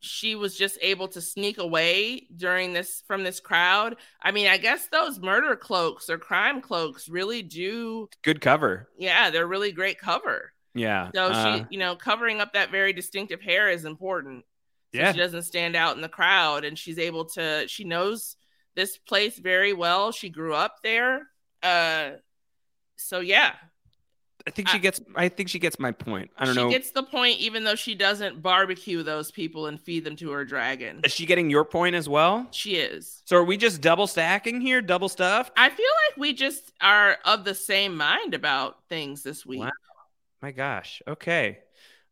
she was just able to sneak away during this from this crowd. I mean, I guess those murder cloaks or crime cloaks really do. Good cover, Yeah, they're really great cover. yeah. So uh, she, you know, covering up that very distinctive hair is important. So yeah. she doesn't stand out in the crowd and she's able to she knows this place very well she grew up there uh so yeah I think she I- gets. I think she gets my point. I don't she know. She gets the point even though she doesn't barbecue those people and feed them to her dragon Is she getting your point as well? she is So are we just double stacking here, double stuff? i feel like we just are of the same mind about things this week Wow. My gosh. Okay.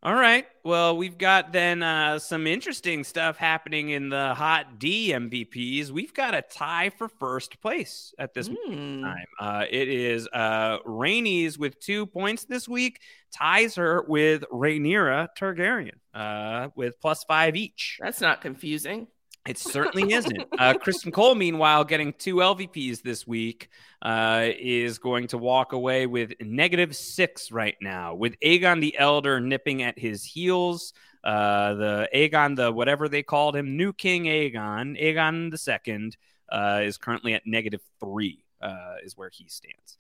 All right. Well, we've got then uh, some interesting stuff happening in the hot D MVPs. We've got a tie for first place at this Hmm. time. Uh, it is uh, Rhaenys with two points this week, ties her with Rhaenyra Targaryen uh, with plus five each. that's not confusing It certainly isn't. Uh, Criston Cole, meanwhile, getting two LVPs this week, uh, is going to walk away with negative six right now, with Aegon the Elder nipping at his heels. Uh, the Aegon, the whatever they called him, new King Aegon, Aegon the Second, uh, is currently at negative three, uh, is where he stands.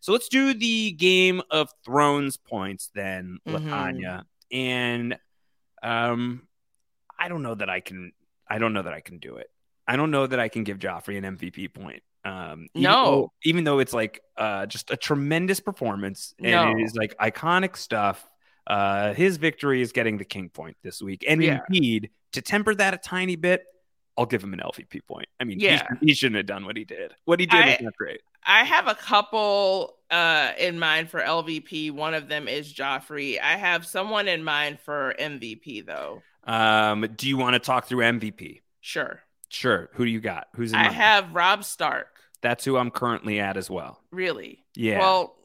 So let's do the Game of Thrones points then, Mhm. Latanya. And um, I don't know that I can. I don't know that I can do it. I don't know that I can give Joffrey an MVP point. Um, even No. though- even though it's like uh, just a tremendous performance and No. it is like iconic stuff. Uh, his victory is getting the king point this week, and Yeah. indeed, to temper that a tiny bit, I'll give him an LVP point. I mean, he Yeah. shouldn't- he, shouldn't have done what he did. What he did I- was not great. I have a couple uh in mind for LVP. One of them is Joffrey. I have someone in mind for MVP though. Um, do you want to talk through MVP? Sure. Sure. Who do you got? Who's in I mind? have Robb Stark. That's who I'm currently at as well. Really? Yeah. Well,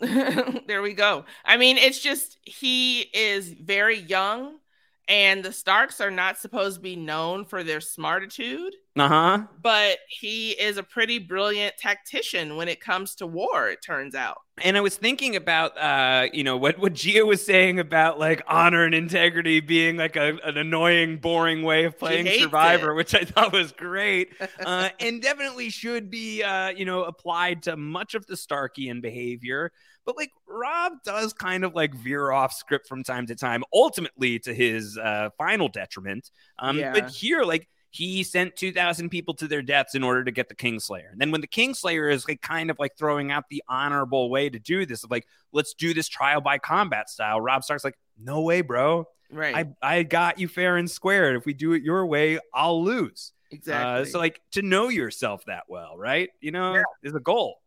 there we go. I mean, it's just he is very young, and the Starks are not supposed to be known for their smartitude, Uh huh. but he is a pretty brilliant tactician when it comes to war, it turns out. And I was thinking about, uh, you know, what what Gia was saying about like honor and integrity being like a, an annoying, boring way of playing Survivor, it. which I thought was great, uh, and definitely should be, uh, you know, applied to much of the Starkian behavior. But like Robb does kind of like veer off script from time to time, ultimately to his uh, final detriment. Um, Yeah. But here, like he sent 2,000 people to their deaths in order to get the Kingslayer. And then when the Kingslayer is like kind of like throwing out the honorable way to do this, of like, let's do this trial by combat style, Robb Stark's like, no way, bro. Right. I, I got you fair and square. If we do it your way, I'll lose. exactly. Uh, so like to know yourself that well, right? You know, is a goal.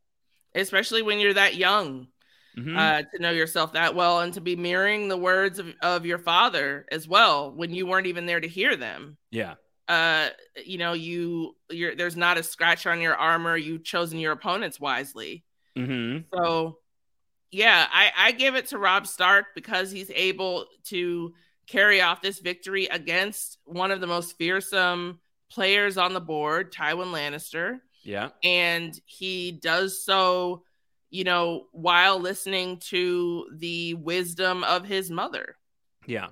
Especially when you're that young. Mhm. uh, to know yourself that well and to be mirroring the words of, of your father as well when you weren't even there to hear them. yeah. Uh you know you you're there's not a scratch on your armor you've chosen your opponents wisely Mm-hmm. so yeah i i give it to robb stark because he's able to carry off this victory against one of the most fearsome players on the board tywin lannister Yeah. and he does so you know while listening to the wisdom of his mother Yeah.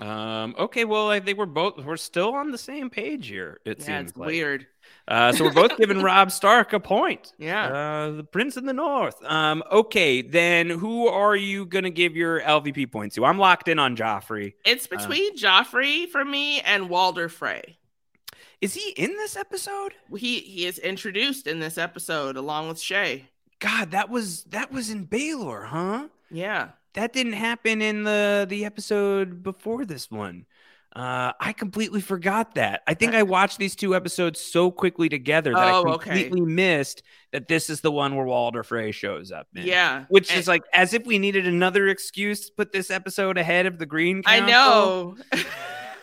Um, okay, well, I think we're both we're still on the same page here. It yeah seems like. weird Uh, so we're both giving Robb Stark a point. Yeah. Uh, the Prince in the North. Um, okay, then who are you gonna give your LVP points to? I'm locked in on Joffrey. It's Uh, between Joffrey for me and Walder Frey. Is he in this episode? He he is introduced in this episode along with Shae. God, that was that was in Baelor, huh? Yeah. That didn't happen in the the episode before this one. Uh, I completely forgot that. I think I watched these two episodes so quickly together that Oh, I okay. completely missed that this is the one where Walder Frey shows up. in. Yeah. which And- is like as if we needed another excuse to put this episode ahead of the Green. I know.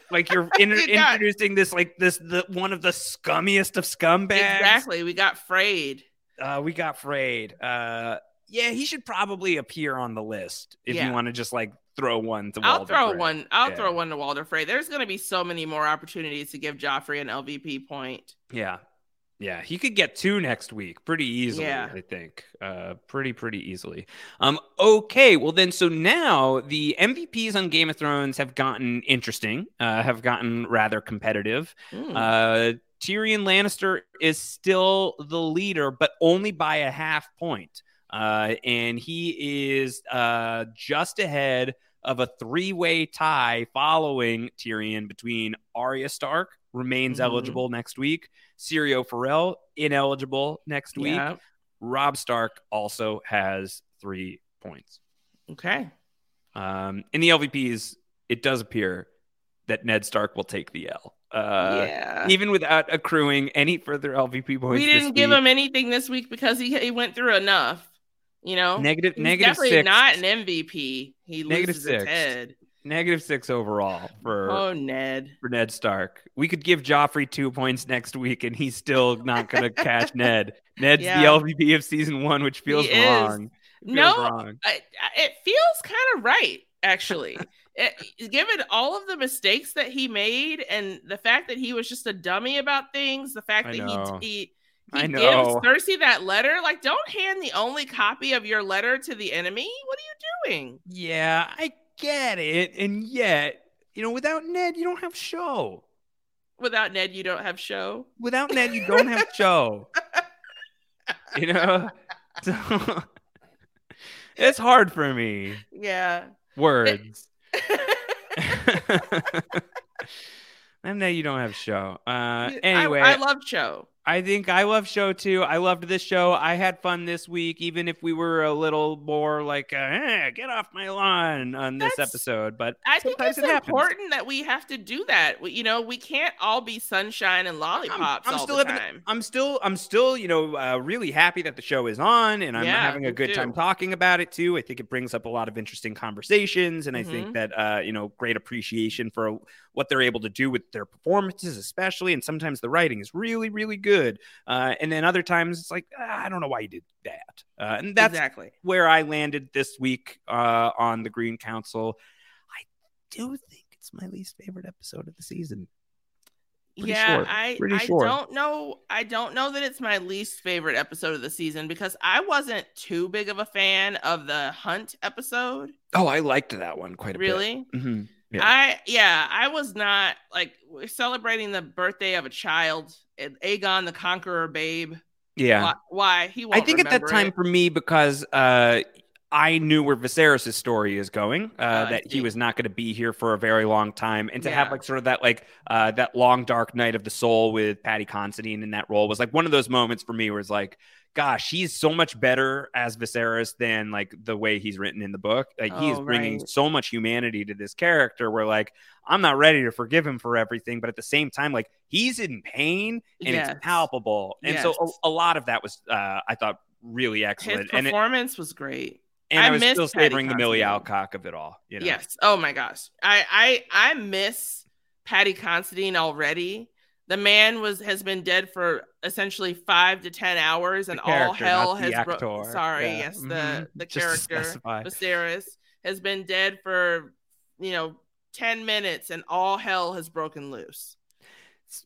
Like you're in- introducing this like this the one of the scummiest of scumbags. exactly. We got frayed. Uh, we got frayed. Uh, yeah, he should probably appear on the list if Yeah. you want to just like throw one to. I'll Walder throw Frey. one. I'll Yeah. throw one to Walder Frey. There's going to be so many more opportunities to give Joffrey an LVP point. Yeah. Yeah, he could get two next week pretty easily, Yeah. I think. Uh pretty pretty easily. Um okay, well then so now the MVPs on Game of Thrones have gotten interesting, uh have gotten rather competitive. Mm. Uh Tyrion Lannister is still the leader but only by a half point. Uh and he is uh just ahead of a three-way tie following Tyrion between Arya Stark remains Mhm. eligible next week. Syrio Forel ineligible next week. Yeah. Robb Stark also has three points. Okay. Um, in the LVPs, it does appear that Ned Stark will take the L. Uh, yeah. Even without accruing any further LVP points. we didn't give week. him anything this week because he he went through enough. You know, Negative- He's negative definitely six. not an MVP. He Negative loses six his head. negative six overall for Oh, Ned. for Ned Stark. We could give Joffrey two points next week, and he's still not going to catch Ned. Ned's Yeah. the LVP of season one, which feels He wrong. Feels No, wrong. I, I- it feels kind of right actually. It- given all of the mistakes that he made and the fact that he was just a dummy about things, the fact I that know. he he I he know. gives Cersei that letter, like don't hand the only copy of your letter to the enemy. What are you doing? Yeah, I get it, and yet, you know, without Ned, you don't have show. Without Ned, you don't have show. Without Ned, you don't have show. You know, so it's hard for me. Yeah. Words. and now you don't have show. Uh, anyway, I, I love show. I think I love show too. I loved this show. I had fun this week, even if we were a little more like, uh, eh, get off my lawn on this That's- episode. But I think it's it important that we have to do that. We, you know, we can't all be sunshine and lollipops all still the having, time. I'm still, I'm still, you know, uh, really happy that the show is on, and I'm Yeah, having a good time talking about it too. I think it brings up a lot of interesting conversations, and I Mhm. think that, uh, you know, great appreciation for what they're able to do with their performances, especially. And sometimes the writing is really, really good, uh, and then other times it's like, ah, I don't know why you did that, uh, and that's exactly. where I landed this week uh, on the Green Council. I do think it's my least favorite episode of the season. Pretty yeah. I I don't know. I don't know that it's my least favorite episode of the season because I wasn't too big of a fan of the Hunt episode. Oh, I liked that one quite a Really? bit. hmm Yeah. I yeah, I was not like we're celebrating the birthday of a child, Aegon the Conqueror, babe. yeah. Why, why? he? I think at that time it. for me because uh, I knew where Viserys' story is going, uh, I that he was not going to be here for a very long time, and to have like sort of that like uh, that long dark night of the soul with Paddy Considine in that role was like one of those moments for me where it's like, gosh, he's so much better as Viserys than like the way he's written in the book. Like he is Oh, bringing right. so much humanity to this character. Where like I'm not ready to forgive him for everything, but at the same time, like he's in pain and Yes. it's palpable, and so a, a lot of that was uh, I thought really his excellent, and it, performance was great. And I, I was miss still Paddy savoring the Milly. Alcock of it all. You know? Yes. Oh my gosh. I I I miss Paddy Considine already. The man was has been dead for essentially five to ten hours, and all hell has broken. Sorry, yeah. yes, the mm-hmm. the character Viserys has been dead for you know ten minutes, and all hell has broken loose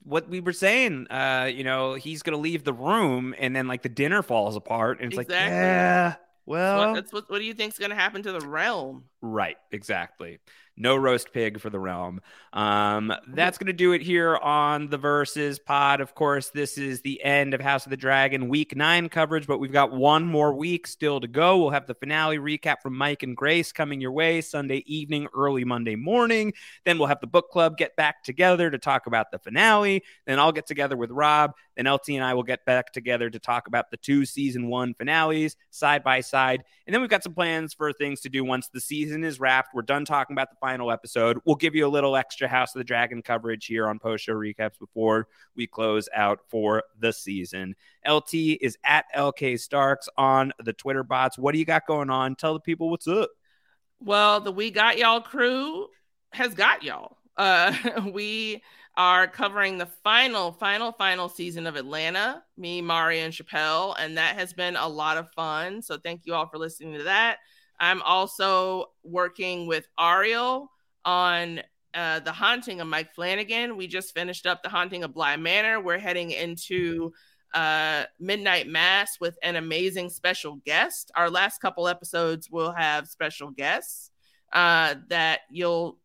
what we were saying. Uh, you know, he's gonna leave the room, and then like the dinner falls apart, and it's exactly. like, yeah, well, that's what. What do you think's gonna happen to the realm? Right, exactly no roast pig for the realm. Um, that's going to do it here on the Versus pod. Of course, this is the end of House of the Dragon week nine coverage, but we've got one more week still to go. We'll have the finale recap from Mike and Grace coming your way Sunday evening, early Monday morning. Then we'll have the book club get back together to talk about the finale. Then I'll get together with Rob. Then LT and I will get back together to talk about the two season one finales side by side. And then we've got some plans for things to do once the season is wrapped. We're done talking about the final episode. We'll give you a little extra House of the Dragon coverage here on post show recaps before we close out for the season. LT is at LK Starks on the Twitter bots. What do you got going on? Tell the people what's up. Well, the We Got Y'all crew has got y'all. Uh, we are covering the final, final, final season of Atlanta, me, Mari, and Chappelle. And that has been a lot of fun. So thank you all for listening to that. I'm also working with Ariel on uh, The Haunting of Mike Flanagan. We just finished up The Haunting of Bly Manor. We're heading into uh, Midnight Mass with an amazing special guest. Our last couple episodes will have special guests uh, that you'll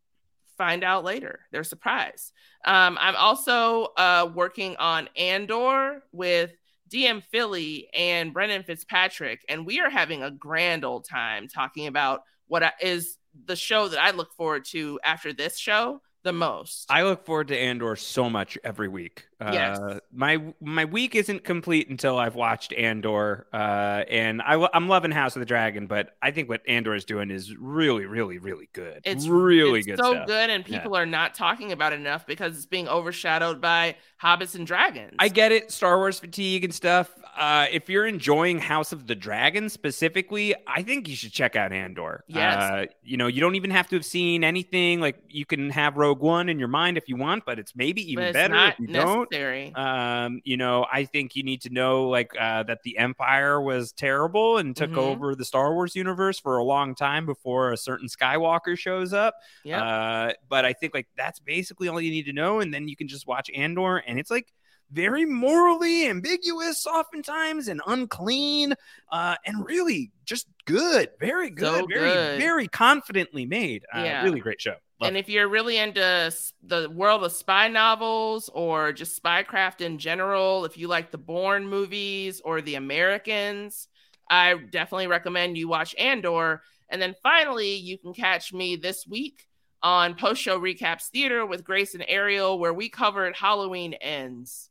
find out later. They're surprise. Um, I'm also uh, working on Andor with DM Philly and Brendan Fitzpatrick, and we are having a grand old time talking about what is the show that I look forward to after this show the most. I look forward to Andor so much every week. Yes. Uh, my my week isn't complete until I've watched Andor, uh, and I, am loving House of the Dragon, but I think what Andor is doing is really, really, really good. It's really it's good. So stuff. good, and people yeah. are not talking about it enough because it's being overshadowed by Hobbits and Dragons. I get it, Star Wars fatigue and stuff. Uh, if you're enjoying House of the Dragon specifically, I think you should check out Andor. Yes. Uh, you know, you don't even have to have seen anything. Like you can have Rogue One in your mind if you want, but it's maybe even it's better if you necessary. Um, you know, I think you need to know like uh, that the Empire was terrible and took mm-hmm. over the Star Wars universe for a long time before a certain Skywalker shows up. Yeah. Uh, but I think like that's basically all you need to know, and then you can just watch Andor, and it's like very morally ambiguous oftentimes and unclean uh, and really just good very good so very very confidently made uh, yeah. really great show Love and if you're really into the world of spy novels or just spycraft in general if you like the bourne movies or the americans i definitely recommend you watch andor and then finally you can catch me this week on post show recaps theater with grace and ariel where we covered halloween ends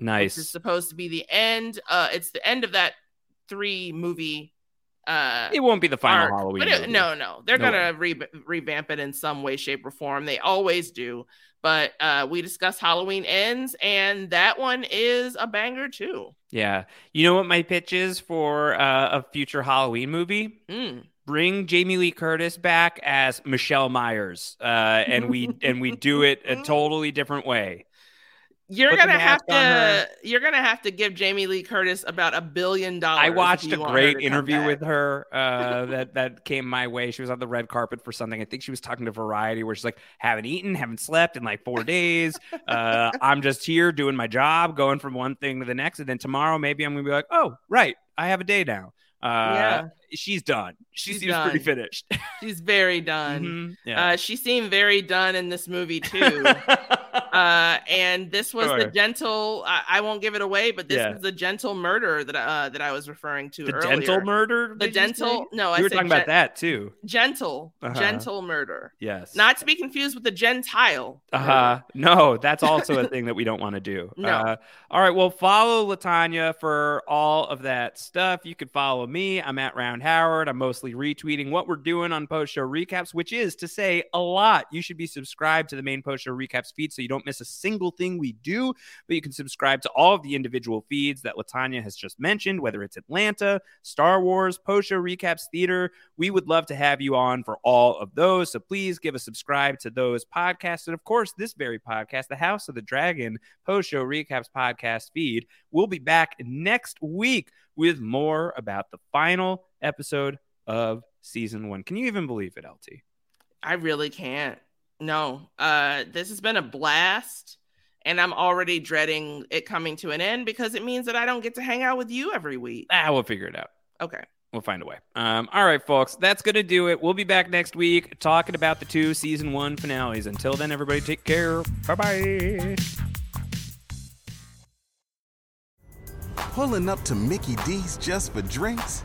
Nice. It's supposed to be the end. Uh, it's the end of that three movie. Uh, it won't be the final arc, Halloween. It, no, no, they're no gonna re- revamp it in some way, shape, or form. They always do. But uh, we discussed Halloween ends, and that one is a banger too. Yeah, you know what my pitch is for uh, a future Halloween movie? Mm bring Jamie Lee Curtis back as Michelle Myers, uh, and we and we do it a totally different way you're gonna have to you're gonna have to give Jamie Lee Curtis about a billion dollars. I watched a great interview with her uh, that that came my way. She was on the red carpet for something. I think she was talking to Variety, where she's like, "Haven't eaten, haven't slept in like four days. Uh, I'm just here doing my job, going from one thing to the next, and then tomorrow maybe I'm gonna be like, oh right, I have a day now." Uh, yeah. She's done. She she's seems done. pretty finished. she's very done. Mm-hmm. Yeah. Uh, she seemed very done in this movie too. uh, and this was sure. the gentle. I, I, won't give it away, but this yeah. was the gentle murder that uh, that I was referring to. The earlier. gentle murder. The gentle. No, we I were talking gen- about that too. Gentle, uh-huh. gentle murder. Yes. Not to be confused with the gentile. Uh huh. No, that's also a thing that we don't want to do. No. Uh, all right. Well, follow Latanya for all of that stuff. You can follow me. I'm at Round Howard. I'm mostly retweeting what we're doing on post show recaps, which is to say a lot. You should be subscribed to the main post show recaps feed so you don't miss a single thing we do. But you can subscribe to all of the individual feeds that Latanya has just mentioned, whether it's Atlanta, Star Wars, post show recaps, theater. We would love to have you on for all of those. So please give a subscribe to those podcasts. And of course, this very podcast, the House of the Dragon post show recaps podcast feed. We'll be back next week with more about the final episode of season one. Can you even believe it, LT? I really can't. No. Uh this has been a blast. And I'm already dreading it coming to an end because it means that I don't get to hang out with you every week. Ah, we'll figure it out. Okay. We'll find a way. Um, all right, folks, that's going to do it. We'll be back next week talking about the two season one finales. Until then, everybody take care. Bye bye. Pulling up to Mickey D's just for drinks?